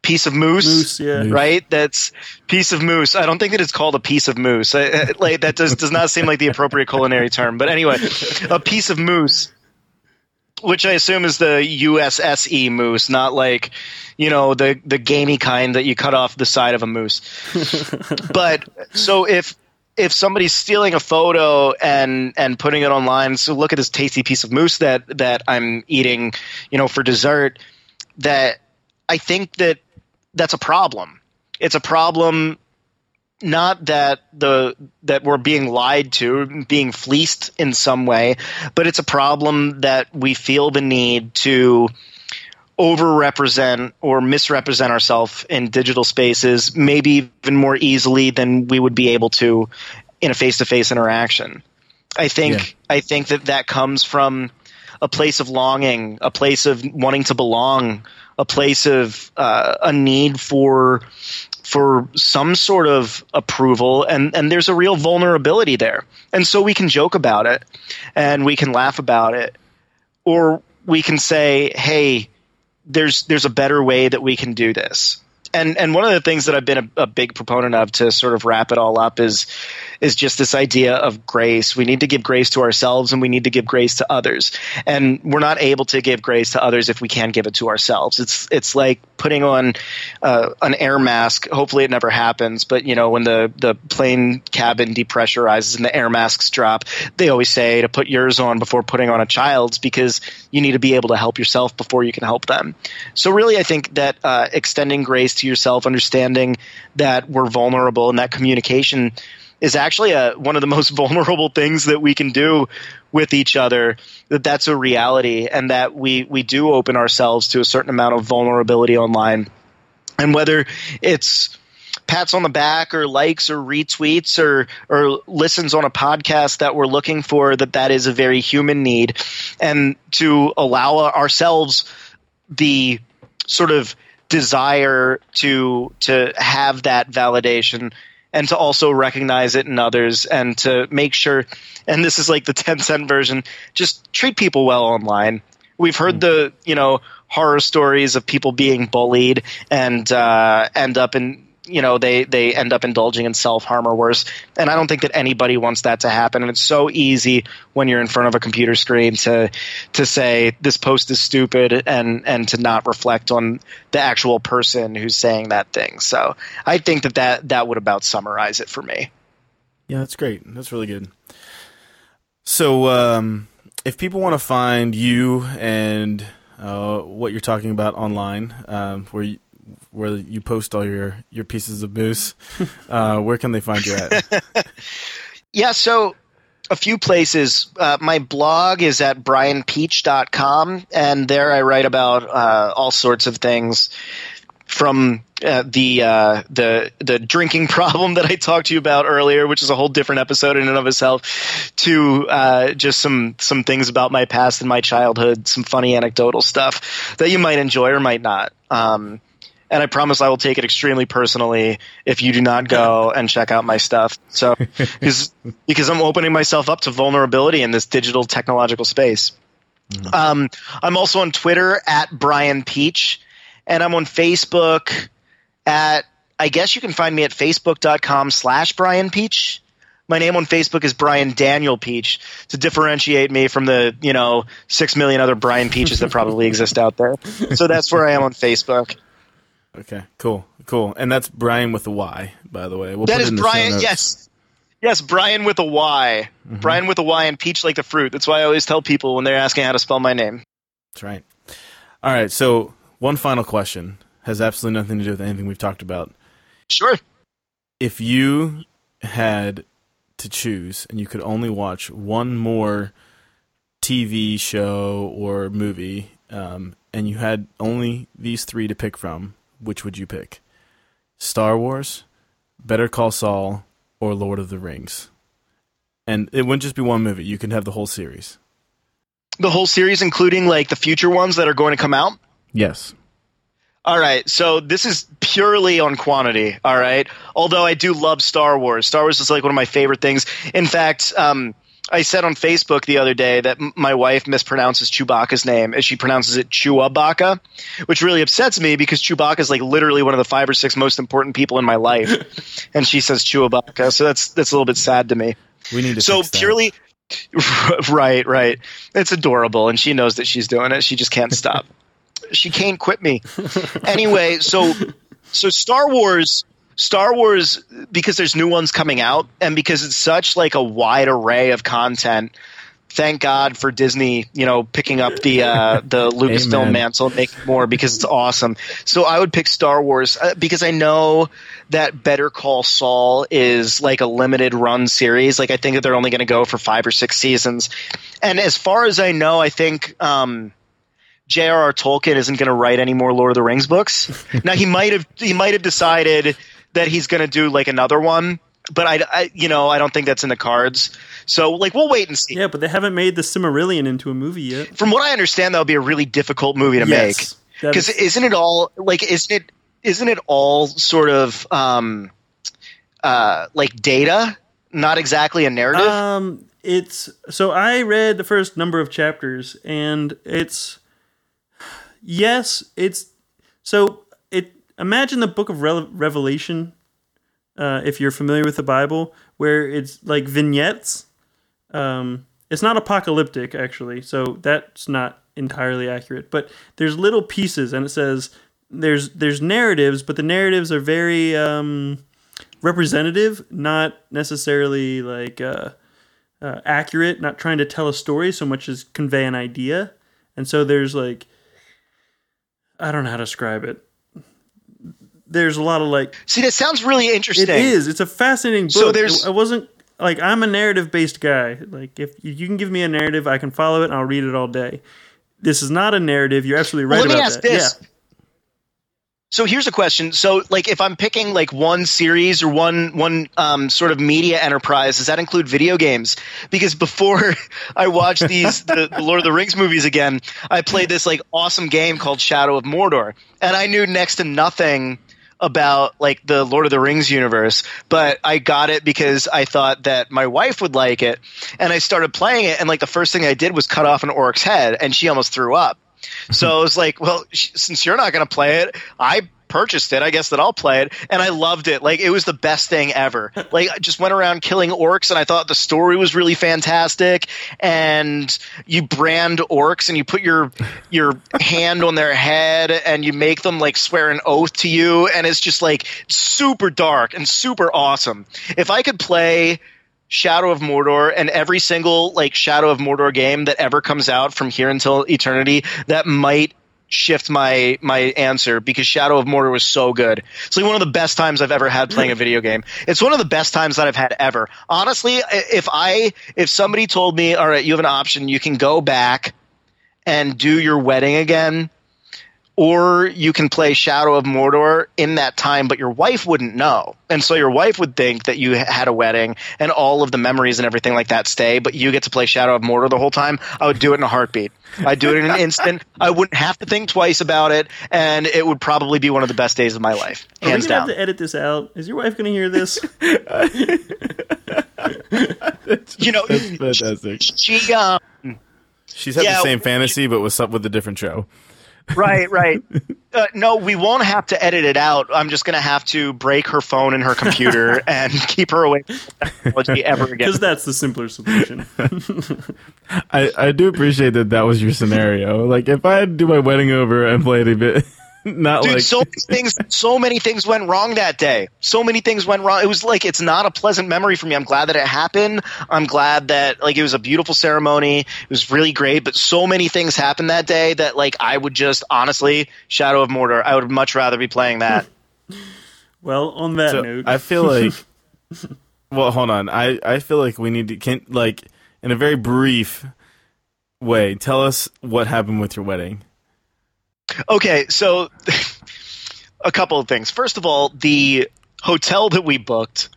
S5: piece of moose, moose yeah. right? That's piece of moose. I don't think that it's called a piece of moose. I, like that does does not seem like the appropriate culinary term. But anyway, a piece of moose, which I assume is the USSE moose, not like you know the the gamey kind that you cut off the side of a moose. but so if if somebody's stealing a photo and and putting it online, so look at this tasty piece of moose that that I'm eating, you know, for dessert. That I think that that's a problem. It's a problem not that the that we're being lied to, being fleeced in some way, but it's a problem that we feel the need to overrepresent or misrepresent ourselves in digital spaces, maybe even more easily than we would be able to in a face-to-face interaction. I think yeah. I think that that comes from a place of longing, a place of wanting to belong, a place of uh, a need for for some sort of approval and and there's a real vulnerability there and so we can joke about it and we can laugh about it or we can say hey there's there's a better way that we can do this. And and one of the things that I've been a, a, big proponent of to sort of wrap it all up is is just this idea of grace. We need to give grace to ourselves and we need to give grace to others. And we're not able to give grace to others if we can't give it to ourselves. It's it's like putting on uh, an air mask. Hopefully, it never happens. But you know, when the the plane cabin depressurizes and the air masks drop, they always say to put yours on before putting on a child's because you need to be able to help yourself before you can help them. So, really, I think that uh, extending grace to yourself, understanding that we're vulnerable, and that communication is actually a, one of the most vulnerable things that we can do with each other that that's a reality and that we we do open ourselves to a certain amount of vulnerability online. And whether it's pats on the back or likes or retweets or or listens on a podcast that we're looking for that that is a very human need. And to allow ourselves the sort of desire to to have that validation and to also recognize it in others and to make sure and this is like the 10 cent version just treat people well online. We've heard the you know horror stories of people being bullied and uh, end up in you know they they end up indulging in self harm or worse and i don't think that anybody wants that to happen and it's so easy when you're in front of a computer screen to to say this post is stupid and and to not reflect on the actual person who's saying that thing so i think that that that would about summarize it for me
S1: Yeah, that's great. That's really good. So, um, if people want to find you and uh, what you're talking about online, um, where you, where you post all your, your pieces of moose, uh, where can they find you at?
S5: Yeah, so a few places. Uh, my blog is at bryanpeach.com, and there I write about uh, all sorts of things from uh, the uh, the the drinking problem that I talked to you about earlier, which is a whole different episode in and of itself, to uh, just some some things about my past and my childhood, some funny anecdotal stuff that you might enjoy or might not. Um, and I promise I will take it extremely personally if you do not go and check out my stuff. So, because because I'm opening myself up to vulnerability in this digital technological space. Um, I'm also on Twitter at Bryan Peach, and I'm on Facebook at I guess you can find me at facebook.com slash Bryan Peach. My name on Facebook is Bryan Daniel Peach to differentiate me from the, you know, six million other Bryan Peaches that probably exist out there. So that's where I am on Facebook.
S1: Okay, cool, cool. And that's Bryan with a Y, by the way. We'll
S5: That is
S1: Bryan.
S5: Yes, yes, Bryan with a Y. Bryan with a Y and peach like the fruit. That's why I always tell people when they're asking how to spell my name.
S1: That's right. All right, so one final question has absolutely nothing to do with anything we've talked about.
S5: Sure.
S1: if you had to choose and you could only watch one more TV show or movie, um, and you had only these three to pick from, which would you pick? Star Wars, Better Call Saul, or Lord of the Rings? And it wouldn't just be one movie; you could have the whole series.
S5: The whole series, including like the future ones that are going to come out.
S1: Yes.
S5: All right, so this is purely on quantity. All right, although I do love Star Wars. Star Wars is like one of my favorite things. In fact, um, I said on Facebook the other day that m- my wife mispronounces Chewbacca's name as she pronounces it Chewbacca, which really upsets me because Chewbacca is like literally one of the five or six most important people in my life, and she says Chewbacca. So that's that's a little bit sad to me.
S1: We need to.
S5: So purely, right, right. It's adorable, and she knows that she's doing it. She just can't stop. she can't quit me. Anyway, so so Star Wars, Star Wars, because there's new ones coming out, and because it's such like a wide array of content. Thank God for Disney, you know, picking up the uh, the Lucasfilm mantle and making more because it's awesome. So I would pick Star Wars uh, because I know that Better Call Saul is like a limited run series. Like I think that they're only going to go for five or six seasons. And as far as I know, I think um, J.R.R. Tolkien isn't going to write any more Lord of the Rings books. now he might have he might have decided that he's going to do like another one, but I, I you know I don't think that's in the cards. So like we'll wait and see.
S4: Yeah, but they haven't made the Silmarillion into a movie yet.
S5: From what I understand, that would be a really difficult movie to make
S4: Yes, that
S5: because
S4: is-
S5: isn't it all like isn't it isn't it all sort of um, uh, like data, not exactly a narrative?
S4: Um, it's so I read the first number of chapters, and it's yes, it's so. Imagine the Book of Re- Revelation Uh, if you're familiar with the Bible, where it's like vignettes. Um, it's not apocalyptic actually, so that's not entirely accurate. But there's little pieces, and it says there's there's narratives, but the narratives are very um, representative, not necessarily like uh, uh, accurate, not trying to tell a story so much as convey an idea. And so there's like, I don't know how to describe it. There's a lot of like,
S5: See, that sounds really interesting.
S4: it is. It's a fascinating book.
S5: So there's-
S4: it wasn't like I'm a narrative based guy. Like if you can give me a narrative, I can follow it and I'll read it all day. This is not a narrative. You're absolutely right
S5: Well, let me
S4: about
S5: ask
S4: that.
S5: this.
S4: Yeah.
S5: So here's a question. So, like, if I'm picking like one series or one one um, sort of media enterprise, does that include video games? Because before I watched these the, the Lord of the Rings movies again, I played this like awesome game called Shadow of Mordor, and I knew next to nothing about like the Lord of the Rings universe, but I got it because I thought that my wife would like it, and I started playing it, and like the first thing I did was cut off an orc's head, and she almost threw up. So I was like, well, sh- since you're not going to play it, I purchased it. I guess that I'll play it. And I loved it. Like, it was the best thing ever. Like, I just went around killing orcs and I thought the story was really fantastic. And you brand orcs and you put your, your hand on their head and you make them like swear an oath to you. And it's just like super dark and super awesome. If I could play Shadow of Mordor and every single like Shadow of Mordor game that ever comes out from here until eternity that might shift my my answer because Shadow of Mordor was so good. It's like one of the best times I've ever had playing a video game. It's one of the best times that I've had ever. Honestly, if I if somebody told me, "All right, you have an option, you can go back and do your wedding again." Or you can play Shadow of Mordor in that time, but your wife wouldn't know. And so your wife would think that you had a wedding and all of the memories and everything like that stay, but you get to play Shadow of Mordor the whole time. I would do it in a heartbeat. I'd do it in an instant. I wouldn't have to think twice about it, and it would probably be one of the best days of my life.
S4: Are we
S5: Hands
S4: gonna have to edit this out? Is your wife going to hear this?
S5: You know,
S1: Fantastic.
S5: she, um,
S1: She's had
S5: Yeah.
S1: the same fantasy, but with some, with a different show.
S5: Right, right. Uh, no, we won't have to edit it out. I'm just going to have to break her phone and her computer and keep her away from technology ever again.
S4: Because that's the simpler solution.
S1: I, I do appreciate that that was your scenario. Like, if I had to do my wedding over and play it a bit, not
S5: Dude,
S1: like
S5: so many things, so many things went wrong that day. So many things went wrong. It was like it's not a pleasant memory for me. I'm glad that it happened. I'm glad that like it was a beautiful ceremony. It was really great, but so many things happened that day that like I would just honestly Shadow of Mordor. I would much rather be playing that.
S4: well, on that
S1: So
S4: note,
S1: I feel like. well, hold on. I I feel like we need to can like in a very brief way tell us what happened with your wedding.
S5: Okay, so a couple of things. First of all, the hotel that we booked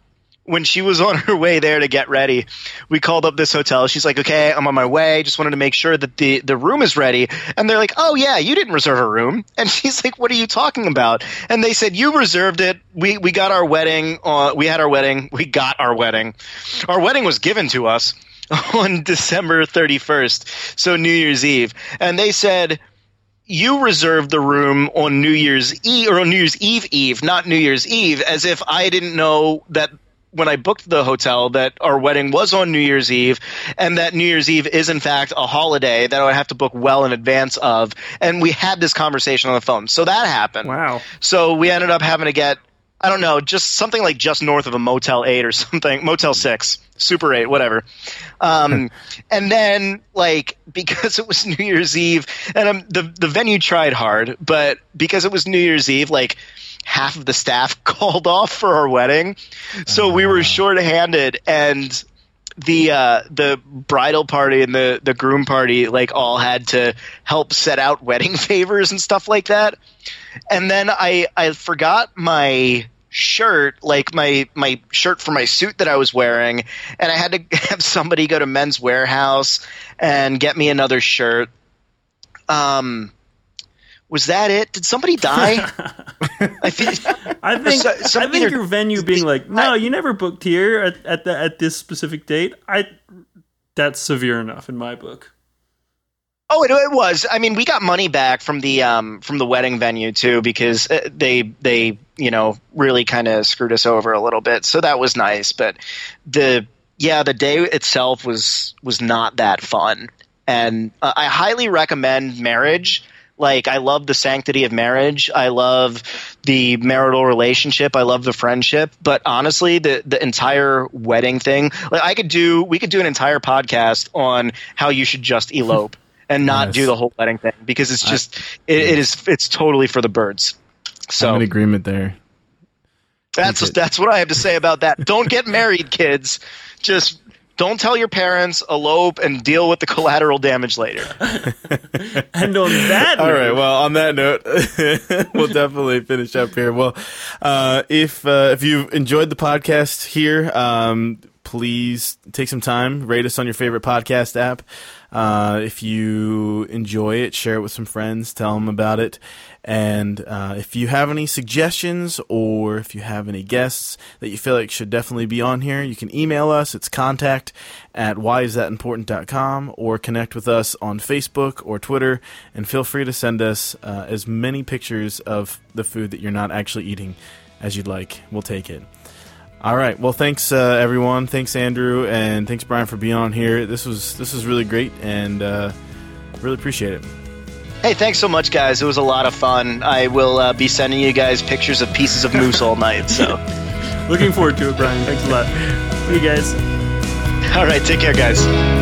S5: when she was on her way there to get ready, we called up this hotel. She's like, "Okay, I'm on my way. Just wanted to make sure that the the room is ready." And they're like, "Oh yeah, you didn't reserve a room." And she's like, "What are you talking about?" And they said, "You reserved it. We we got our wedding. Uh, we had our wedding. We got our wedding. Our wedding was given to us." On December 31st, so New Year's Eve. And they said, you reserved the room on New Year's Eve or on New Year's Eve Eve, not New Year's Eve, as if I didn't know that when I booked the hotel that our wedding was on New Year's Eve and that New Year's Eve is in fact a holiday that I would have to book well in advance of. And we had this conversation on the phone. So that happened.
S4: wow.
S5: So we ended up having to get I don't know, just something like just north of a Motel 8 or something, Motel 6, Super 8, whatever. Um, and then, like, because it was New Year's Eve, and um, the, the venue tried hard, but because it was New Year's Eve, like, half of the staff called off for our wedding. So we were short-handed, and the uh, the bridal party and the the groom party like all had to help set out wedding favors and stuff like that. And then I I forgot my shirt, like my my shirt for my suit that I was wearing, and I had to have somebody go to Men's Wearhouse and get me another shirt. Um was that it? Did somebody die? I feel,
S4: I think
S5: So-
S4: I think your venue being like, no, you never booked here at at, the, at this specific date. I that's severe enough in my book.
S5: Oh, it, it was. I mean, we got money back from the um, from the wedding venue too because uh, they they you know really kind of screwed us over a little bit. So that was nice. But the yeah, the day itself was was not that fun. And uh, I highly recommend marriage. Like I love the sanctity of marriage. I love the marital relationship. I love the friendship. But honestly, the the entire wedding thing, like I could do, we could do an entire podcast on how you should just elope and not do the whole wedding thing because it's just it, it is it's totally for the birds. So
S1: I'm in agreement there.
S5: that's that's what I have to say about that. Don't get married, kids. Just don't tell your parents, elope, and deal with the collateral damage later.
S4: And on that,
S1: All
S4: note,
S1: right. Well, on that note, we'll definitely finish up here. Well, uh, if uh, if you've enjoyed the podcast here, um, please take some time, rate us on your favorite podcast app. Uh, if you enjoy it, share it with some friends, tell them about it. And uh, if you have any suggestions or if you have any guests that you feel like should definitely be on here, you can email us. It's contact at whyisthatimportant.com or connect with us on Facebook or Twitter. And feel free to send us uh, as many pictures of the food that you're not actually eating as you'd like. We'll take it. All right. Well, thanks uh, everyone. Thanks Andrew and thanks Bryan for being on here. This was this was really great and uh, really appreciate it.
S5: Hey, thanks so much, guys. It was a lot of fun. I will uh, be sending you guys pictures of pieces of moose all night. So,
S4: looking forward to it, Bryan. Thanks a lot. You guys.
S5: all right, take care, guys.